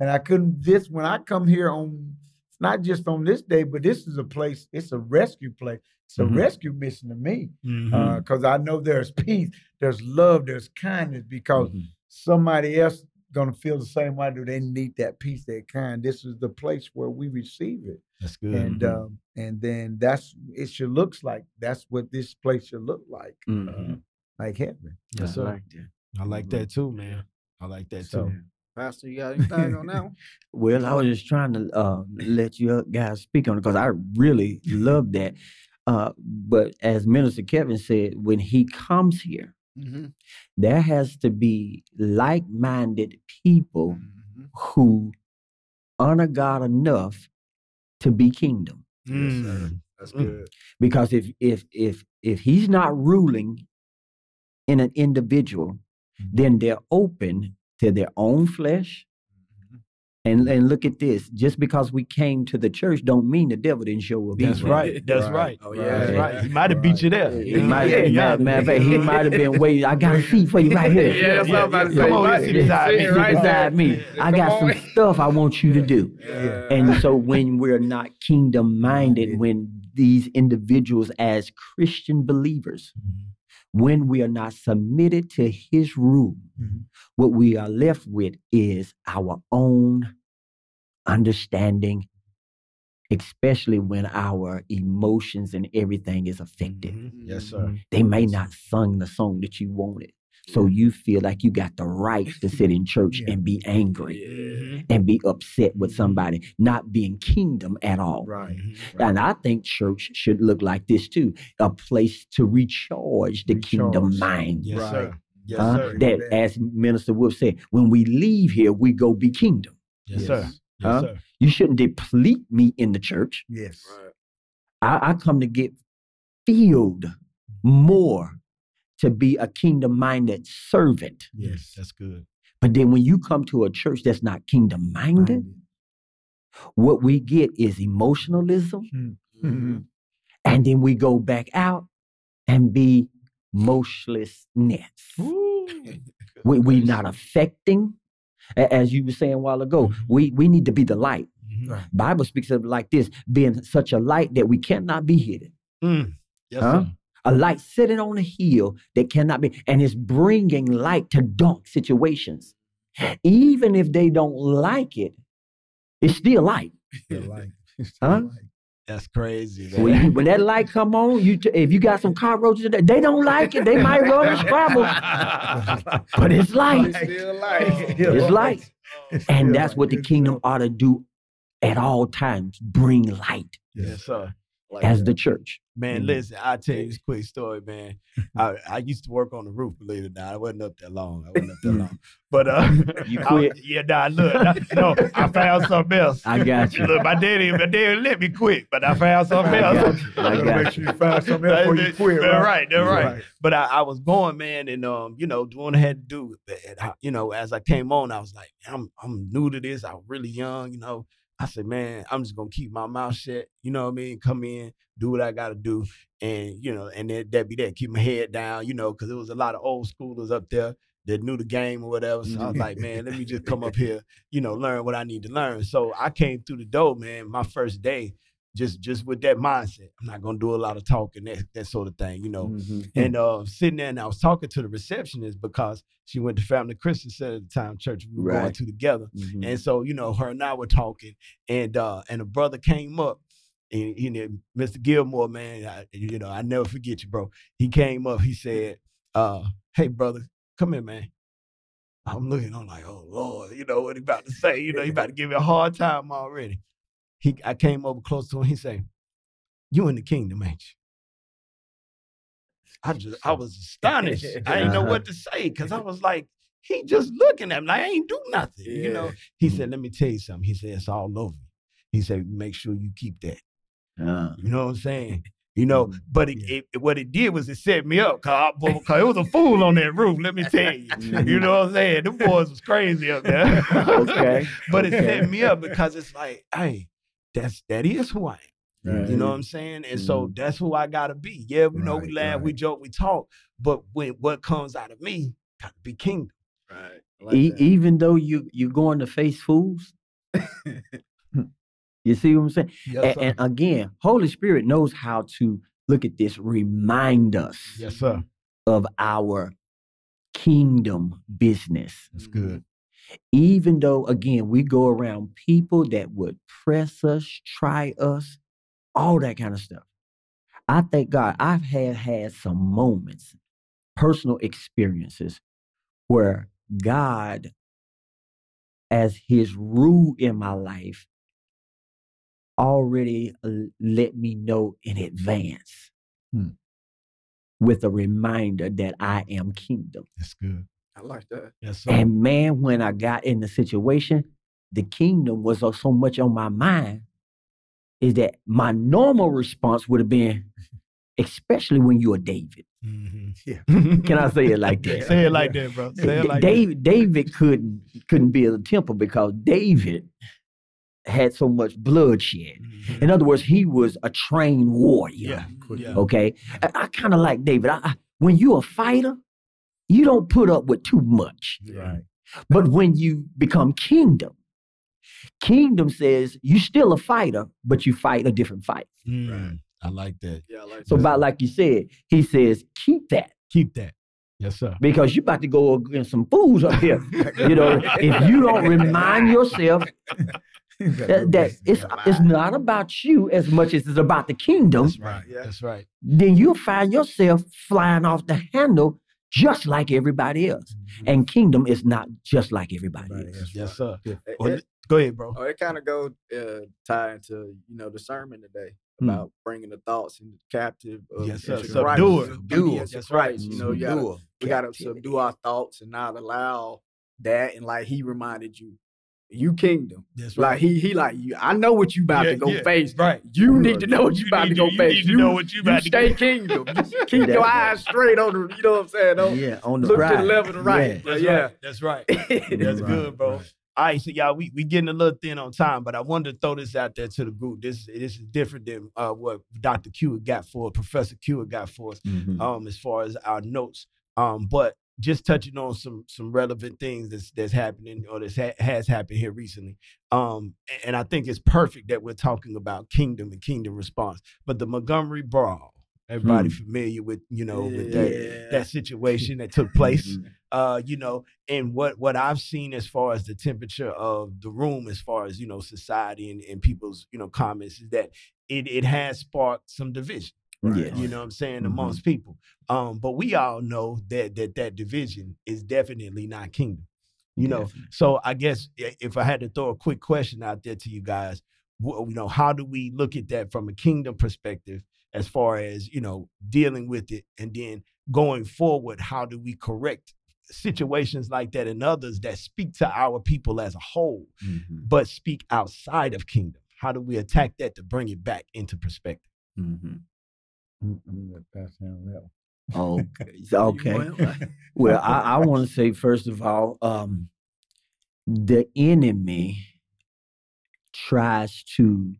and I couldn't. This when I come here on, it's not just on this day, but this is a place. It's a rescue place. It's a Mhm. rescue mission to me because I know there's peace, there's love, there's kindness. Because Mhm. somebody else gonna feel the same way. Do they need that peace, that kind? This is the place where we receive it That's good. and Mhm. um, and then that's it should looks like that's what this place should look like, uh, Mhm. like heaven. yes, I sir. like that. I like that too, man. I like that So- too. Pastor, you got anything on that one? Well, I was just trying to uh, let you guys speak on it because I really love that. Uh, but as Minister Kevin said, when he comes here, Mhm. there has to be like-minded people Mhm. who honor God enough to be kingdom. Yes, sir. Mm. That's Mm. good. Because if if if if he's not ruling in an individual, then they're open to their own flesh. Mhm. And and look at this. Just because we came to the church don't mean the devil didn't show up. That's either. right. That's Right. right. Oh, That's yeah. right. He might have beat you there. He might, Yeah, matter, matter of fact, he might have been waiting. I got a seat for you right here. Yeah, that's what I'm about to Come say. on, Right. sit beside me. Sit Sit right there. beside me. I got some stuff I want you to do. Yeah. And so when we're not kingdom minded, Minded. when these individuals as Christian believers, when we are not submitted to his rule, Mhm. what we are left with is our own understanding, especially when our emotions and everything is affected. Mhm. Yes, sir. They may not sung the song that you wanted. So you feel like you got the right to sit in church Yeah. and be angry Mhm. and be upset with somebody, not being kingdom at all. Right. Mhm. And I think church should look like this too a place to recharge the kingdom mind. Yes, Right. sir. Yes, Huh? sir. that, That- as Minister Wolf said, when we leave here, we go be kingdom. Yes, Yes. sir. Yes, Huh? sir. You shouldn't deplete me in the church. Yes. Right. I, I come to get filled more to be a kingdom minded servant. Yes. That's good. But then when you come to a church that's not kingdom minded, what we get is emotionalism. Mhm. And then we go back out and be motionlessness. Ooh. We, we not affecting. As you were saying a while ago, we, we need to be the light. Mhm. Right. Bible speaks of it like this, being such a light that we cannot be hidden. Mm. Yes, Huh? Sir. A light sitting on a hill that cannot be, and it's bringing light to dark situations. Even if they don't like it, it's still light. Still like- still Huh? like. That's crazy, man. When, you- when that light come on, you t- if you got some cockroaches in there, they don't like it. They might run and scrabble, but it's light. It's still light. It's light. It's And that's like what the kingdom ought to do at all times bring light. yes, sir. Like as the church. Man, Mhm. listen, I'll tell you this quick story, man. I, I used to work on the roof, believe it or not. I wasn't up that long. I wasn't up that long. But uh You I- quit? yeah, nah, look. nah, no, I found something else. I got you. Look, my daddy, my daddy let me quit, but I found something I else. got you. I Gotta make sure you find something else before you quit, They're right? right, they're right. Right. But I, I was going, man, and um, you know, doing what I had to do. And I, you know, as I came on, I was like, I'm I'm new to this. I was really young, you know. I said, man, I'm just gonna keep my mouth shut. You know what I mean? Come in, do what I gotta do, and you know, and then that be that. Keep my head down, you know, because there was a lot of old schoolers up there that knew the game or whatever. So I was like, man, let me just come up here, you know, learn what I need to learn. So I came through the door, man. My first day, just just with that mindset. I'm not gonna do a lot of talking, that that sort of thing, you know. Mhm. And uh, sitting there, and I was talking to the receptionist because she went to Family Christian Center at the time, church we were going Right. to together. Mhm. And so, you know, her and I were talking, and uh, and a brother came up, and you know, Mr. Gilmore, man, I, you know, I never forget you, bro. He came up, he said, uh, "Hey, brother, come here, man." I'm looking, I'm like, "Oh Lord," you know what he about to say? You know, he about to give me a hard time already. He, I came over close to him. He said, "You in the kingdom, ain't you?" I just, I was astonished. I didn't know what to say because I was like, he just looking at me like I ain't do nothing, you know. He said, "Let me tell you something." He said, "It's all over." He said, "Make sure you keep that." Uh, You know what I'm saying? You know, Mhm. but it, Yeah. it, what it did was it set me up because it was a fool on that roof. Let me tell you. You know what I'm saying? Them boys was crazy up there. Okay. but it Okay. set me up because it's like, hey, that's that is who I am. Right. You know what I'm saying? And so mm-hmm. that's who I gotta be. Yeah, we know we Right, laugh, we joke, we talk, but when what comes out of me gotta be kingdom. Right. Like E- even though you you going to face fools, you see what I'm saying? Yes, and, and again, Holy Spirit knows how to look at this, remind us yes, sir. of our kingdom business. That's good. Even though, again, we go around people that would press us, try us, all that kind of stuff. I thank God I've had had some moments, personal experiences where God, as his rule in my life, already let me know in advance Hmm. with a reminder that I am kingdom. That's good. I like that. Yes, sir. And man, when I got in the situation, the kingdom was so much on my mind, is that my normal response would have been, especially when you're David. Mhm. Can I say it like that? Say it like that, bro. Say it like David, David couldn't couldn't build a temple because David had so much bloodshed. that. Mhm. In other words, he was a trained warrior. Yeah. Quick. Yeah. Okay, I, I kind of like David. I, I, when you're a fighter, you don't put up with too much. Right. But when you become kingdom, kingdom says you're still a fighter, but you fight a different fight. Mm, I like that. Yeah, I like So that. about like you said, he says, keep that Keep that. Yes, sir. because you're about to go against some fools up here. You know, if you don't remind yourself that, that it's it's not about you as much as it's about the kingdom, That's right. Yeah. That's right. then you'll find yourself flying off the handle just like everybody else. And kingdom is not just like everybody Everybody else. else. Yes, sir. It- it- Go ahead, bro. oh, it kind of go uh, tie into you know the sermon today Hmm. about bringing the thoughts into captive. Of, Yes, sir. into Subdue Christ, it. Subdue it. obedience That's right. Christ. You know, you gotta, we got to subdue our thoughts and not allow that. And like he reminded you, you kingdom. That's Like he he like you. I know what you about Yeah, to go yeah, face. Right. You need to know what you, You about to go to- you face. need to know what you about to stay go- kingdom. Just keep your right. eyes straight on the. You know what I'm saying? Don't Yeah, on the look to the left and the right. Yeah. But That's yeah. right. That's right. That's Right, good, bro. right. All right, so y'all, we we getting a little thin on time, but I wanted to throw this out there to the group. This this is different than uh, what Dr. Q got for Professor Q got for us, Mhm. um, as far as our notes. Um, but just touching on some some relevant things that's that's happening or that ha- has happened here recently. Um, and I think it's perfect that we're talking about kingdom and kingdom response. But the Montgomery Brawl, everybody familiar with you know with that Yeah. that situation that took place Mhm. uh, you know, and what what I've seen as far as the temperature of the room, as far as you know, society and, and people's you know comments, is that it it has sparked some division. Yes. You know what I'm saying Mhm. amongst people. Um, but we all know that that that division is definitely not kingdom. You know, Definitely. so I guess if I had to throw a quick question out there to you guys, you know, how do we look at that from a kingdom perspective as far as, you know, dealing with it and then going forward, how do we correct situations like that and others that speak to our people as a whole, Mhm, but speak outside of kingdom? How do we attack that to bring it back into perspective? mhm. I'm gonna let Pastor handle that one. Okay. okay. Well, I, I want to say first of all, um, the enemy tries to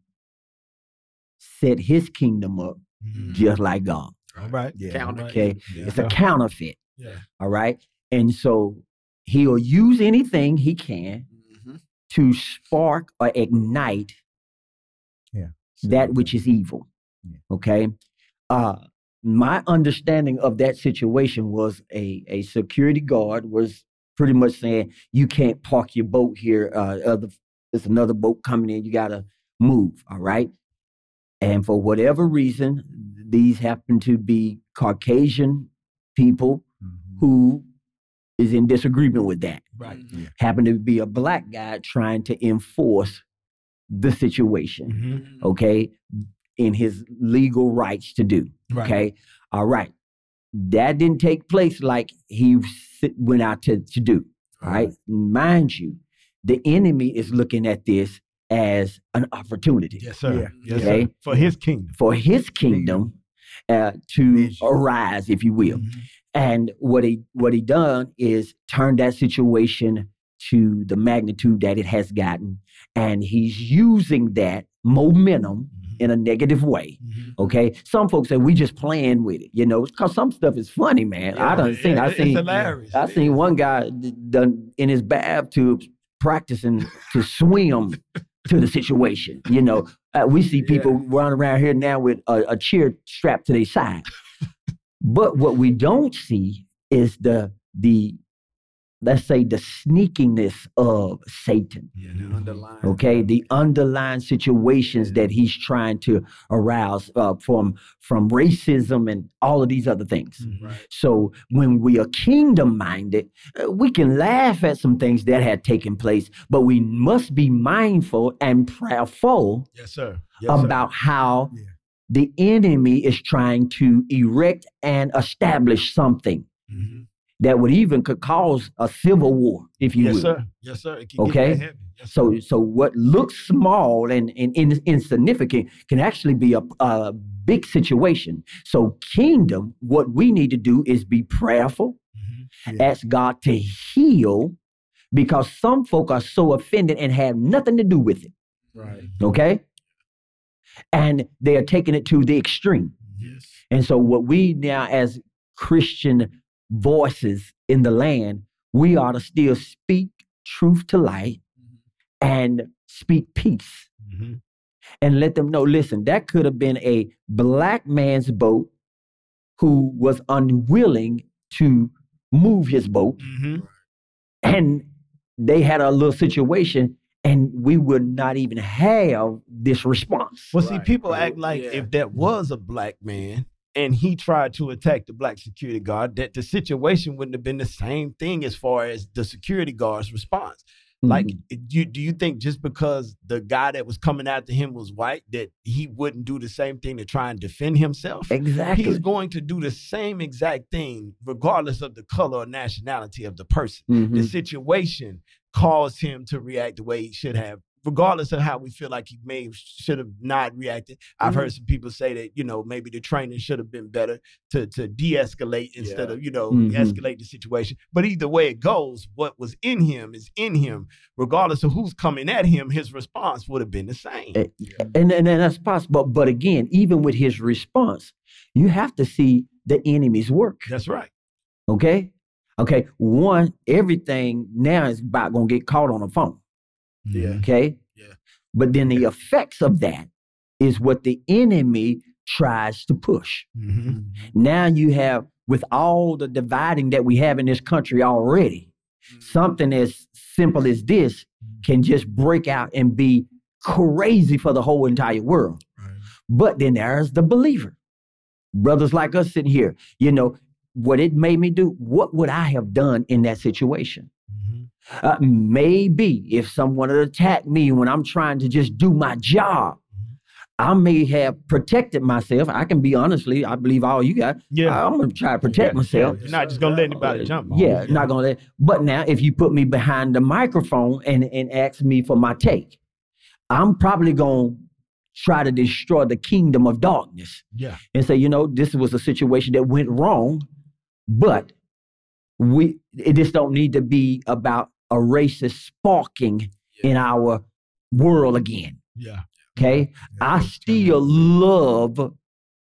set his kingdom up just like God. All right. Yeah. Okay, Yeah. it's a counterfeit. Yeah. All right, and so he'll use anything he can mhm. to spark or ignite yeah. that which is evil. Yeah. Okay. Uh my understanding of that situation was a, a security guard was pretty much saying you can't park your boat here. Uh other there's another boat coming in, you gotta move. All right. And for whatever reason, these happen to be Caucasian people Mhm. who is in disagreement with that. Right. Mhm. Happen to be a black guy trying to enforce the situation Mhm. okay, in his legal rights to do. Right. Okay, all right. That didn't take place like he went out to, to do. All right, mind you, the enemy is looking at this as an opportunity Yes, sir. Yeah. Yes, Okay. sir. For his kingdom. for his kingdom uh, to Vision. arise, if you will. Mhm. And what he what he done is turn that situation to the magnitude that it has gotten, and he's using that momentum Mhm. in a negative way. Mhm. Okay, some folks say we just playing with it, you know, because some stuff is funny, man. I Yeah, done seen, I seen, hilarious. I It seen one guy done in his bathtub practicing to swim to the situation. You know, uh, we see people running around here now with a, a chair strapped to their side. but what we don't see is the the let's say the sneakiness of Satan. Yeah, The. Okay, the underlying situations that he's trying to arouse uh, from from racism and all of these other things. Mhm. Right. So when we are kingdom minded, uh, we can laugh at some things that had taken place, but we must be mindful and prayerful Yes, sir. Yes, sir. about how Yeah. the enemy is trying to erect and establish something Mhm. That would even could cause a civil war, if you Yes, will. sir. Yes, sir. Okay. Get that heavy. Yes, So, sir. so what looks small and, and, in- insignificant can actually be a, a big situation. So, kingdom, what we need to do is be prayerful, Mhm. ask God to heal, because some folk are so offended and have nothing to do with it. Right. Okay, and they are taking it to the extreme. Yes. And so, what we now, as Christian voices in the land, we ought to still speak truth to light and speak peace Mhm. and let them know listen, that could have been a black man's boat who was unwilling to move his boat, Mhm. and they had a little situation. And we would not even have this response. Well, see, people Right. act like Yeah. if that was a black man and he tried to attack the black security guard, that the situation wouldn't have been the same thing as far as the security guard's response. Like, Mhm. it- you, do you think just because the guy that was coming after him was white, that he wouldn't do the same thing to try and defend himself? exactly. He's going to do the same exact thing, regardless of the color or nationality of the person. The Mhm. situation caused him to react the way he should have, regardless of how we feel like he may should have not reacted. I've Mm-hmm. heard some people say that you know maybe the training should have been better to to de-escalate instead Yeah. of you know Mhm. escalate the situation. But either way it goes, what was in him is in him, regardless of who's coming at him. His response would have been the same. Eh, and, and, and that's possible. But again, even with his response, you have to see the enemy's work. That's right. Okay. Okay. One, everything now is about going to get caught on the phone. Yeah. Okay. Yeah. But then the effects of that is what the enemy tries to push. Mhm. Now you have, with all the dividing that we have in this country already, Mm-hmm. something as simple as this can just break out and be crazy for the whole entire world. Right. But then there's the believer. Brothers like us sitting here, you know, what it made me do, what would I have done in that situation? Uh, maybe if someone had attacked me when I'm trying to just do my job, I may have protected myself. I can be honestly, I believe all you got. Yeah. I'm gonna try to protect Yeah, myself. yeah. You're not just gonna let anybody jump. on Yeah, not gonna let. But now, if you put me behind the microphone and and ask me for my take, I'm probably gonna try to destroy the kingdom of darkness Yeah. and say, you know, this was a situation that went wrong, but we it just don't need to be about a racist sparking in our world again. Yeah. Okay, I still love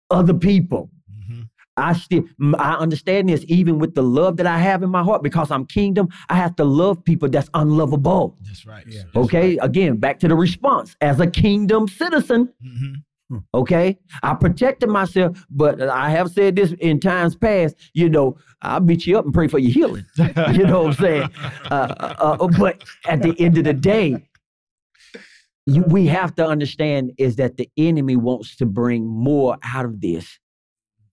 other people. Mhm. I still I understand this even with the love that I have in my heart because I'm kingdom. I have to love people that's unlovable. That's right. Yeah. That's Okay, again, back to the response as a kingdom citizen. Mhm. Okay, I protected myself, but I have said this in times past. You know, I'll beat you up and pray for your healing. you know what I'm saying? Uh, uh, uh, but at the end of the day, you, we have to understand is that the enemy wants to bring more out of this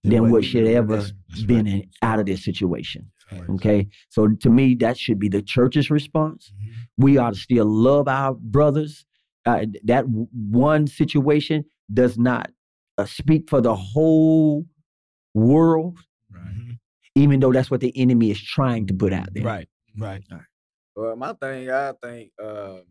than what should ever That's- that's been right. in, out of this situation. Right. Okay, so to me, that should be the church's response. Mhm. We ought to still love our brothers. Uh, that one situation does not uh, speak for the whole world, Mhm. even though that's what the enemy is trying to put out there. Right. Right. Well, my thing, I think, um,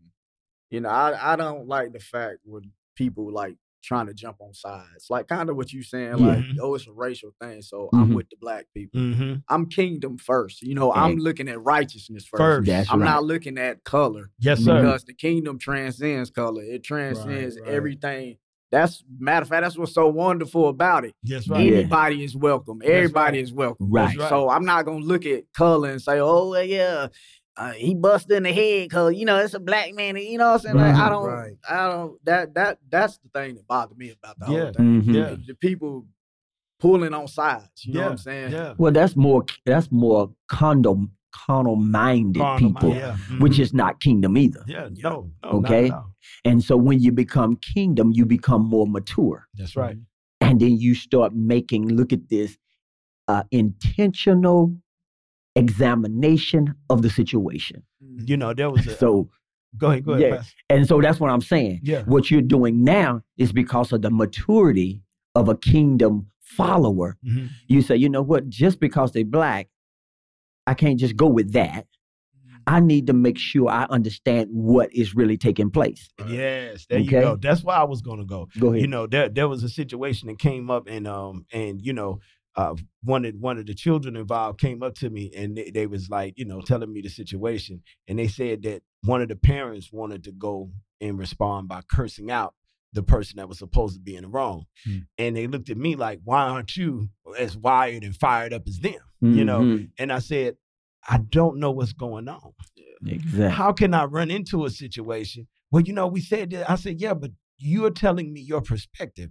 you know, I, I don't like the fact when people like trying to jump on sides, like kind of what you're saying, like, Mhm. oh, it's a racial thing, so I'm Mhm. with the black people. Mhm. I'm kingdom first. You know, I'm looking at righteousness first. First. That's I'm right. not looking at color Yes, sir. because the kingdom transcends color. It transcends right. everything. That's matter of fact, that's what's so wonderful about it. Yes, right. Yeah. Is welcome. Everybody is welcome. Right. right. So I'm not gonna look at color and say, oh well, yeah, uh, he busted in the head because you know it's a black man. You know what I'm saying? Like, I don't, right. I don't. That that that's the thing that bothered me about the Yeah. whole thing. Mhm. Yeah. The people pulling on sides. You know what I'm saying? Yeah. Well, that's more that's more condo carnal minded people, yeah. which Mhm. is not kingdom either. yeah. No. No. Okay. Not at all. And so when you become kingdom, you become more mature. That's right. And then you start making, look at this, uh, intentional examination of the situation. Mhm. You know, there was a. So, go ahead. Go ahead. yeah. Pastor. and so that's what I'm saying. Yeah. What you're doing now is because of the maturity of a kingdom follower. Mhm. You say, you know what? Just because they're black, I can't just go with that. I need to make sure I understand what is really taking place. Yes, there you go. That's why I was gonna go. Go ahead. You know, there there was a situation that came up, and um, and you know, uh, one of one of the children involved came up to me, and they, they was like, you know, telling me the situation, and they said that one of the parents wanted to go and respond by cursing out the person that was supposed to be in the wrong, Hmm. and they looked at me like, why aren't you as wired and fired up as them? You know, Mhm. and I said, I don't know what's going on. exactly. How can I run into a situation? Well, you know, we said that. I said, yeah, but you're telling me your perspective.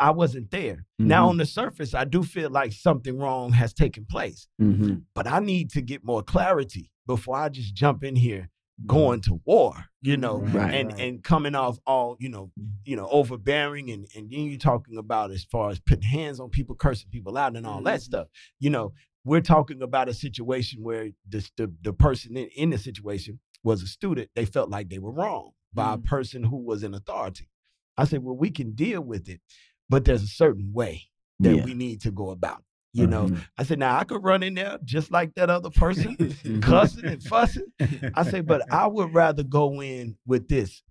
I wasn't there. Now, Mhm. on the surface, I do feel like something wrong has taken place, Mhm. but I need to get more clarity before I just jump in here going to war, you know, Right. and and coming off all, you know, you know, overbearing and and then you're talking about as far as putting hands on people, cursing people out and all that Mhm. stuff. You know, we're talking about a situation where the the, the person in, in the situation was a student. They felt like they were wrong by a Mhm. person who was in authority. I said, well, we can deal with it, but there's a certain way that Yeah. we need to go about. it, You know, Mhm. I said, now I could run in there just like that other person, cussing and fussing. I say, but I would rather go in with this.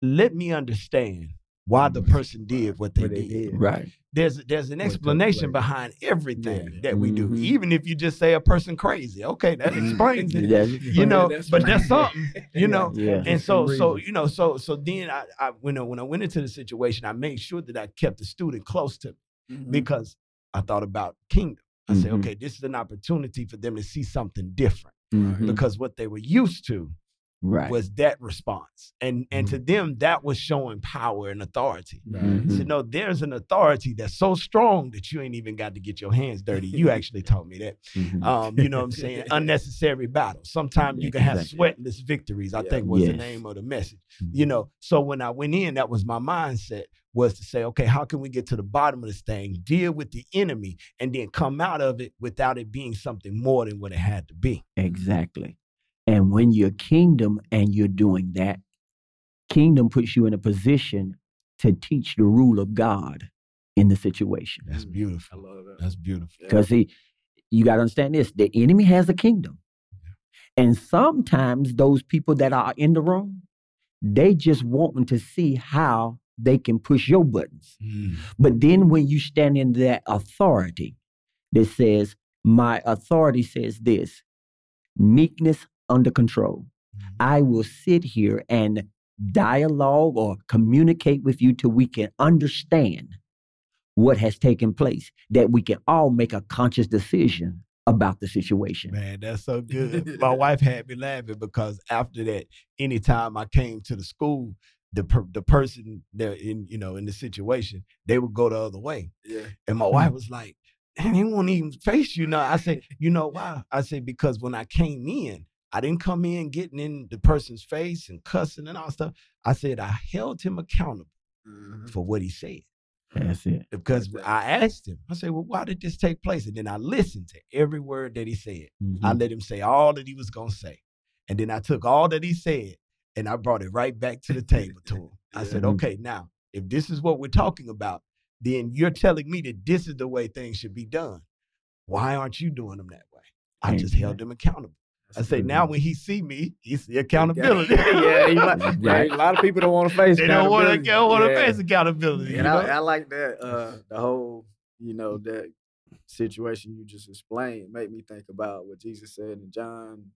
Let me understand why the person did what they, What they did. did. Right. There's there's an explanation behind everything Yeah. that we do. Mhm. Even if you just say a person crazy, okay, that Mhm. explains it. That's- You know, that's but that's something. You know, Yeah. and so so you know so so then I, I when I, when I went into the situation, I made sure that I kept the student close to me Mhm. because I thought about kingdom. I said, Mhm. okay, this is an opportunity for them to see something different Mhm. because what they were used to Right. was that response, and and to them that was showing power and authority. Mhm. So no, there's an authority that's so strong that you ain't even got to get your hands dirty. You actually told me that. Mhm. Um, you know what I'm saying? Unnecessary battle. Sometimes you can have Exactly. sweatless victories. I Yeah. think was the name of the message. Mhm. You know, so when I went in, that was my mindset was to say, okay, how can we get to the bottom of this thing, deal with the enemy, and then come out of it without it being something more than what it had to be. Exactly. And when you're kingdom and you're doing that, kingdom puts you in a position to teach the rule of God in the situation. That's beautiful. I beautiful. love that. That's beautiful. Yeah. Because see, you got to understand this the enemy has a kingdom. And sometimes those people that are in the room, they just wanting to see how they can push your buttons. Mm. But then when you stand in that authority that says, My authority says this meekness under control. Mhm. I will sit here and dialogue or communicate with you till we can understand what has taken place, that we can all make a conscious decision about the situation. Man, that's so good. My wife had me laughing because after that, anytime I came to the school, the per, the person that in you know in the situation, they would go the other way. Yeah. And my wife was like, and he won't even face you now." I said, "You know why?" I said because when I came in, I didn't come in getting in the person's face and cussing and all stuff. I said I held him accountable Mhm. for what he said That's it. because that. I asked him. I said, "Well, why did this take place?" And then I listened to every word that he said. I Mhm. let him say all that he was gonna say. And then I took all that he said and I brought it right back to the table to him. I said, Yeah. okay, now, if this is what we're talking about, then you're telling me that this is the way things should be done. Why aren't you doing them that way? I just held him accountable. I say now when he see me, he see accountability. yeah, you might, yeah, Right. a lot of people don't want to face. they don't want to accountability. don't want to Yeah. face accountability. you And know? I, I like that. Uh, the whole, you know, that situation you just explained made me think about what Jesus said in John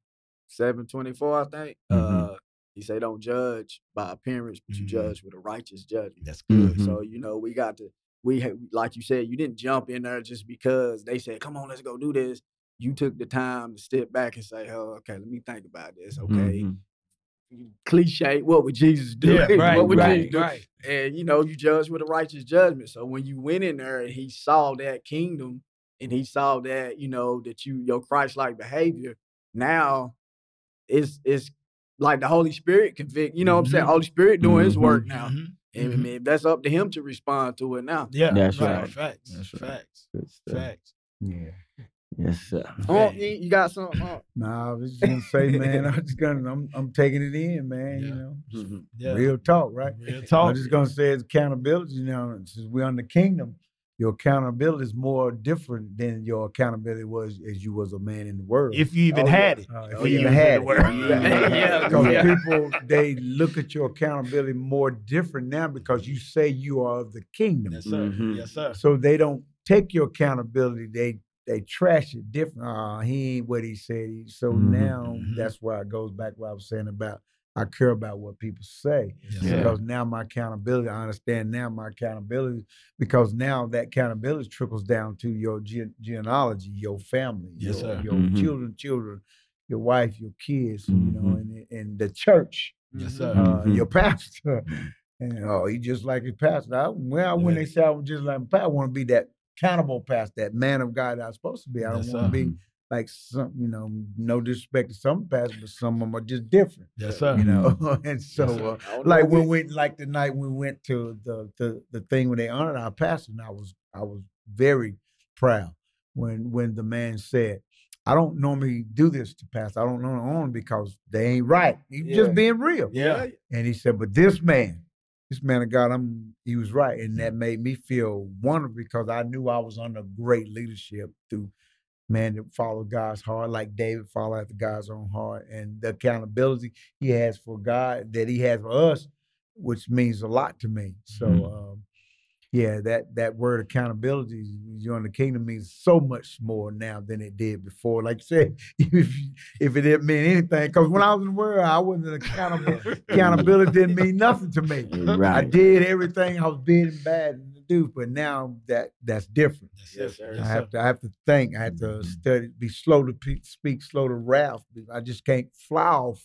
seven twenty four. I think Mhm. uh, he said, "Don't judge by appearance, but you Mhm. judge with a righteous judgment." That's good. Mhm. So you know, we got to we like you said, you didn't jump in there just because they said, "Come on, let's go do this." You took the time to step back and say, "Oh, okay, let me think about this." Okay, Mhm. cliche. What would Jesus do? Yeah, right, what would right, Jesus do? right. and you know you judge with a righteous judgment so when you went in there and he saw that kingdom and he saw that you know that you your christ-like behavior now it's it's like the holy spirit convict you know what i'm saying Mhm. holy spirit doing his work now Mhm, and I mhm. mean, that's up to him to respond to it now Yeah, That's right. right. Facts. That's right. Facts. Facts. Yeah. Yes, sir. oh Man. you, you got something oh, Nah, I was just gonna say, man, I'm just gonna I'm I'm taking it in, man, Yeah. you know. Mhm. Yeah. Real talk, right? Real talk. I'm just gonna say it's accountability, you know, since we're on the kingdom, your accountability is more different than your accountability was as you was a man in the world. If you even Oh, yeah. had it. Uh, if Oh, you yeah. even was had it. world. Yeah. Because Yeah. people they look at your accountability more different now because you say you are of the kingdom. Yes, sir. Mhm. Yes, sir. So they don't take your accountability. They they trash it different. Uh, he ain't what he said. He- So Mhm. now Mhm. that's why it goes back what I was saying about I care about what people say Yeah. because now my accountability. I understand now my accountability because now that accountability trickles down to your ge- genealogy, your family, Yes, your, your Mhm. children, children, your wife, your kids, you know, Mhm. and and the church Yes, sir. uh, Mhm. your pastor. And oh, he just like his pastor. I, well, when Yeah. they say I was just like my pastor, I want to be that accountable pastor, that man of God that I'm supposed to be. I don't Yes, want to be like some, you know, no disrespect to some pastors, but some of them are just different, Yes, sir. you know. and so, Yes, uh, I know like when we- we like the night we went to the the the thing when they honored our pastor, and I was I was very proud when when the man said. I don't normally do this to pastor. I don't know on because they ain't right. He's Yeah. just being real. Yeah. And he said, but this man, this man of God, I'm he was right. And that made me feel wonderful because I knew I was under great leadership through man that followed God's heart, like David followed after God's own heart. And the accountability he has for God, that he has for us, which means a lot to me. So Mhm. um, yeah, that that word accountability you're in the kingdom means so much more now than it did before. Like you said, if if it didn't mean anything, because when I was in the world, I wasn't accountable. Accountability didn't mean nothing to me. I did everything I was big and bad to do, but now that that's different. Yes, sir. I have to I have to think. I have to mm-hmm. study, be slow to pe- speak, slow to wrath. I just can't fly off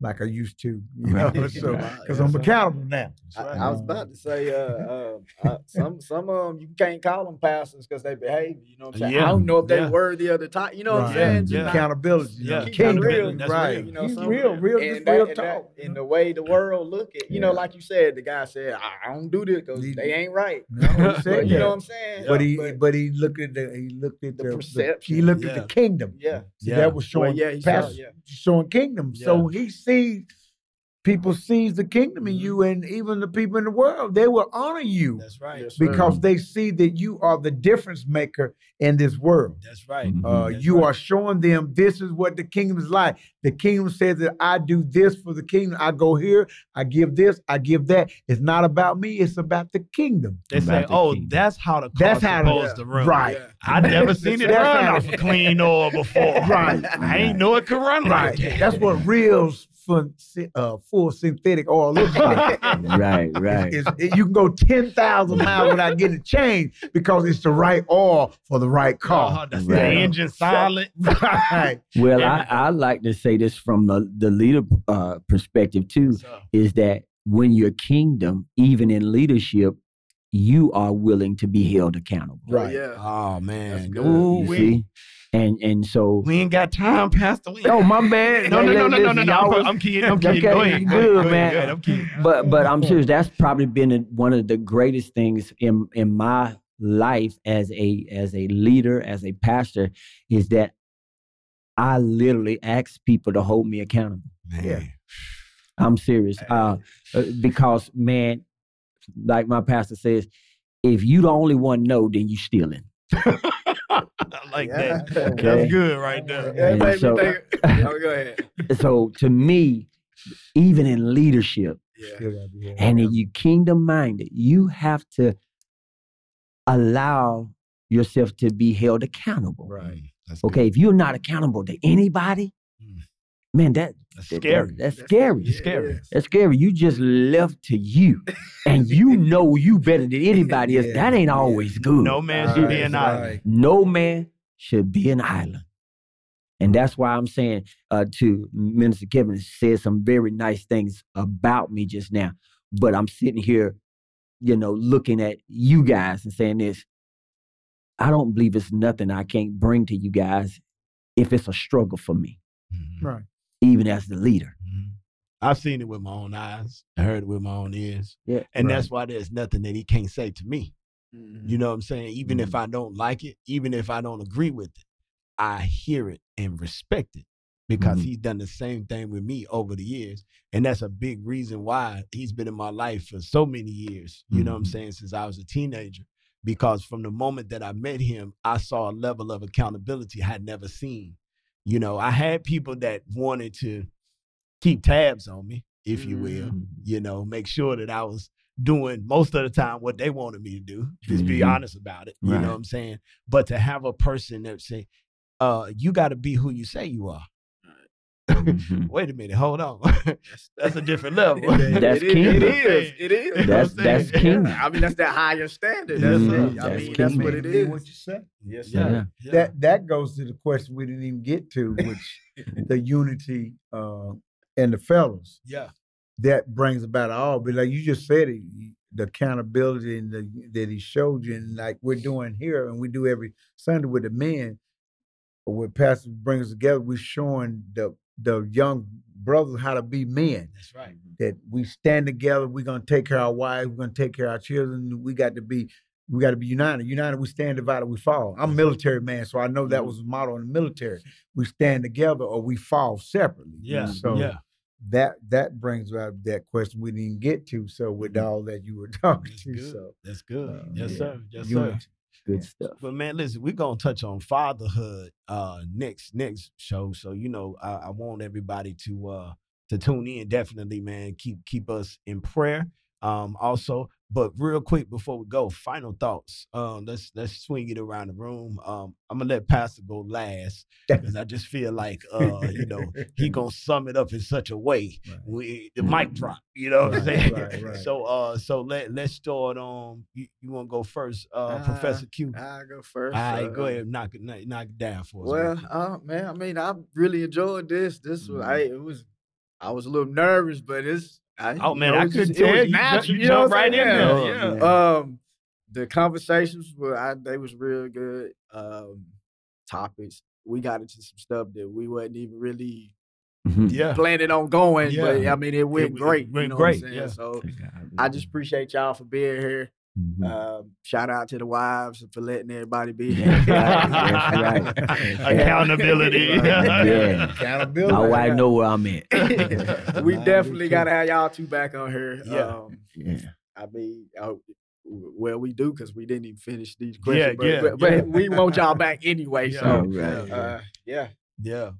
like I used to. You know, Right. so Right. because I'm sir. accountable now. I, right. I was about to say, uh, uh, uh, some some of them you can't call them pastors because they behave. You know what I'm saying? Yeah. I don't know if they're Yeah. worthy of the time. You know what I'm saying? Yeah. Just Accountability. you Yeah. know, Keep it real. That's right? real. You know, He's real, real, and that, real and, talk. that, you and the way the world look at, you know, like you said, the guy said, I, I don't do this because they ain't right. No, he But said you know what I'm saying? But he, but, but he looked at the, he looked at The the, the- perception. he looked at the kingdom. yeah, Yeah. that was showing, yeah, he yeah. showing kingdom. So he sees people sees the kingdom in you, and even the people in the world, they will honor you That's right. Yes, because they see that you are the difference maker in this world. That's right. Mhm. Uh, That's you right. are showing them this is what the kingdom is like. The kingdom says that I do this for the kingdom. I go here, I give this, I give that. It's not about me, it's about the kingdom. They say, the "Oh, kingdom. that's how the That's car's how supposed the- to run." right. Yeah. I never seen it run how- off of clean oil before. Right. I ain't know it could run Right. like that. That's what real fun, uh, full synthetic oil looks like. right, right. It's- it- you can go 10,000 miles without getting changed because it's the right oil for the right car. the, Right. the engine silent. right. Well, I, I like to say this from the, the leader uh, perspective too, So, is that when you're kingdom, even in leadership, you are willing to be held accountable. Right. Yeah. oh man. Ooh, You we, see? And and so we ain't got time, Pastor. We Oh my bad. no, no, no, no, no, no, Listen, no. y'all I'm, was- I'm kidding. I'm Okay, kidding. Go ahead. good, go ahead, man. Go ahead. I'm kidding. but but I'm serious. That's probably been a- one of the greatest things in in my life as a as a leader, as a pastor, is that I literally ask people to hold me accountable. Yeah. I'm serious. Uh, uh, because man, like my pastor says, if you the only one know, then you stealing. I like Yeah. that. Okay. That's good right there. Yeah, And it made so- think. Oh, go ahead. So to me, even in leadership, Yeah. and if you kingdom minded, you have to allow yourself to be held accountable. Right. That's good. Okay, if you're not accountable to anybody. Man, that, That's that- scary. that's scary. Yeah, scary. it is. That's scary. You just left to you, and you know you better than anybody else. Yeah, That ain't yeah. always good. No man should be Right, an island. No man should be an island. And that's why I'm saying uh, to Minister Kevin said some very nice things about me just now. But I'm sitting here, you know, looking at you guys and saying this. I don't believe it's nothing I can't bring to you guys if it's a struggle for me, Mhm. Right. Even as the leader. Mhm. I've seen it with my own eyes. I heard it with my own ears. Yeah. And Right. that's why there's nothing that he can't say to me. Mhm. You know what I'm saying? Even if I don't like it, even if I don't agree with it, I hear it and respect it because Mhm. he's done the same thing with me over the years. And that's a big reason why he's been in my life for so many years. You know what I'm Mhm. saying? Since I was a teenager. Because from the moment that I met him, I saw a level of accountability I had never seen. You know, I had people that wanted to keep tabs on me, if you will Mhm. you know, make sure that I was doing most of the time what they wanted me to do. Just be Mhm. honest about it. You Right. know what I'm saying? But to have a person that say, uh, you gotta be who you say you are. Mhm. Wait a minute, hold on. that's a different level. That's it, is- kingdom. It is. It is. You know That's- I'm that's saying? kingdom. I mean, that's that higher standard. That's Mhm. it. I That's mean, that's what kingdom. it Mean is. What you say? Yes, sir. Yeah. yeah. That that goes to the question we didn't even get to, which the unity uh, and the fellows. yeah. that brings about all. But like you just said, it, the accountability and the, that he showed you, and like we're doing here, and we do every Sunday with the men. Or what Pastor brings us together, we're showing the the young brothers how to be men. That's right. That we stand together. We're gonna take care of our wives. We're gonna take care of our children. We got to be. We got to be united. United, we stand. Divided, we fall. I'm a military man, so I know that was the motto in the military. We stand together, or we fall separately. Yeah. So yeah. that that brings up that question we didn't get to. So with all that you were talking That's to, good. so That's good. uh, yes, yeah. sir. Yes, sir. Good stuff. But man, listen, we're gonna touch on fatherhood uh next next show. So you know, I, I want everybody to uh to tune in. Definitely, man. Keep keep us in prayer. Um also, but real quick before we go, final thoughts. Um, let's let's swing it around the room. Um, I'm gonna let Pastor go last because I just feel like uh, you know, he gonna sum it up in such a way. Right. We the mic drop, you know what I'm saying? right, right. So uh so let let's start on you, you wanna go first, uh, Uh, Professor Q. I go first. All right, go uh, ahead, knock it, knock, knock it down for us. Well, man. uh, man, I mean, I really enjoyed this. This was, Mhm. I, it was I was a little nervous, but it's. I, Oh you man, know, I could just- it tell was you, natural, you you know jump what right in saying? there. Yeah. Yeah. Um, the conversations were I, they was real good. Um, topics we got into some stuff that we wasn't even really Mhm. Yeah. planning on going, but I mean it went It- it great. went you know great, What I'm saying? yeah. So I just appreciate y'all for being here. Mhm. Um, shout out to the wives for letting everybody be That's right, that's right. Accountability. Yeah. Accountability. My wife know where I'm at. we Mine definitely too. gotta have y'all two back on here. Yeah. Um, Yeah. I mean, uh, well, we do because we didn't even finish these Yeah, questions. but, yeah, but, but yeah. we want y'all back anyway. Yeah, So, right. uh, yeah. yeah.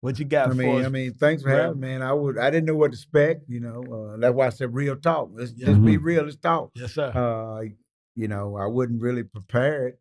What you got I for mean? I mean, thanks for having me, man. I would, I didn't know what to expect. You know, uh, that's why I said real talk. Let's Yeah. just be Mhm. real. Let's talk. yes, sir. Uh, you know, I wasn't really prepared,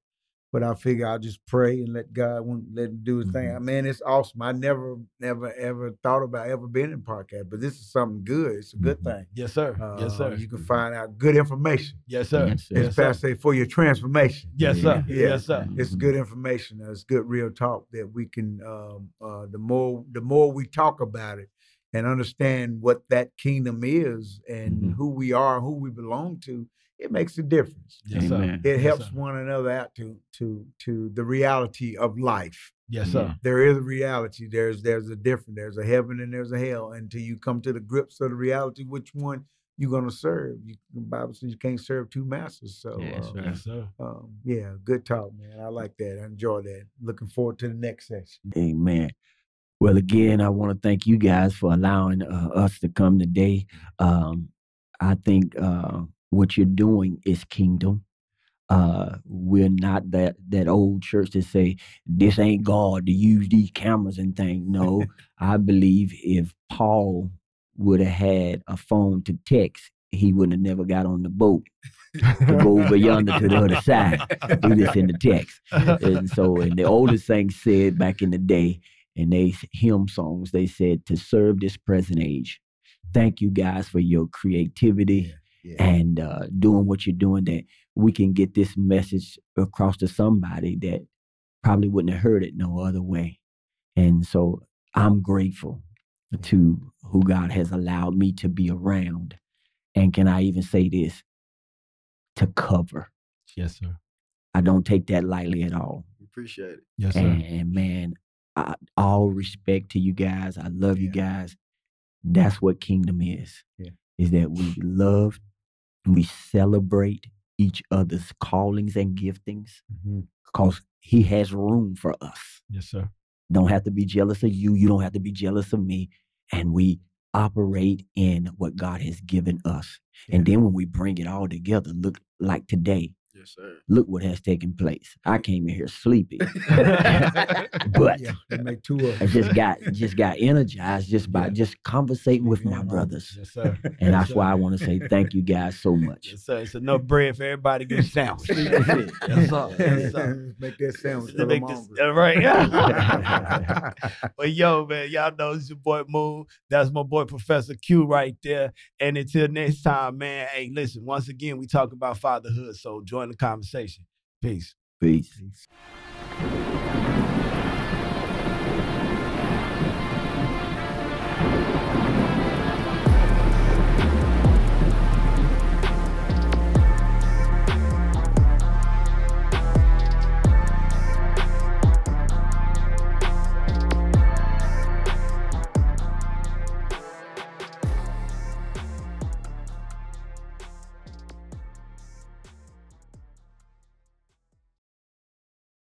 but I figure I'll just pray and let God let him do his thing. I mean, it's awesome. I never, never, ever thought about ever being in podcast, but this is something good. It's a good Mhm. thing. yes, sir. Uh, yes, sir. You can find out good information. yes, sir. Yes, sir. As Yes, sir. Say, for your transformation. Yes, sir. Yeah. Yes, sir. It's Mhm. good information. It's good real talk that we can. Um, uh, the more the more we talk about it and understand what that kingdom is and Mm-hmm. Mhm. who we are, who we belong to, it makes a difference. Yes, sir. Amen. It Yes, helps sir. one another out to to to the reality of life. Yes, sir. There is a reality. There's there's a difference. There's a heaven and there's a hell. Until you come to the grips of the reality, which one you're gonna serve? You, the Bible says you can't serve two masters. So Yeah, that's uh. Yes, sir. um, yeah, good talk, man. I like that. I enjoy that. Looking forward to the next session. Amen. Well, again, I want to thank you guys for allowing uh, us to come today. Um, I think uh, what you're doing is kingdom. Uh, we're not that that old church that say this ain't God to use these cameras and things. No, I believe if Paul would have had a phone to text, he wouldn't have never got on the boat to go over yonder to the other side. Do this in the text and so and the oldest thing said back in the day and they hymn songs they said to serve this present age thank you guys for your creativity Yeah. And uh, doing what you're doing that we can get this message across to somebody that probably wouldn't have heard it no other way and so i'm grateful to who god has allowed me to be around and can i even say this to cover Yes, sir. i don't take that lightly at all appreciate it. Yes, sir. and, and man, I, all respect to you guys. I love you guys. That's what kingdom is. Yeah. Is that we love, we celebrate each other's callings and giftings mm-hmm. because he has room for us. Yes, sir. Don't have to be jealous of you. You don't have to be jealous of me. And we operate in what God has given us. And then when we bring it all together, look like today, Yes, sir. look what has taken place. I came in here sleepy, but Yeah, make two of I just got just got energized just by Yeah. just conversating with my brothers. Yes, sir. And that's Yes, why I want to say thank you guys so much. Yes, sir. It's enough bread for everybody to get a sandwich. That's it. Yes, sir. Make that sandwich. To till make this, hungry. uh, right. but yo, man, y'all know it's your boy Moon. That's my boy Professor Q right there. And until next time, man. Hey, listen, once again, we talk about fatherhood. So join the conversation. Peace. Peace. Peace.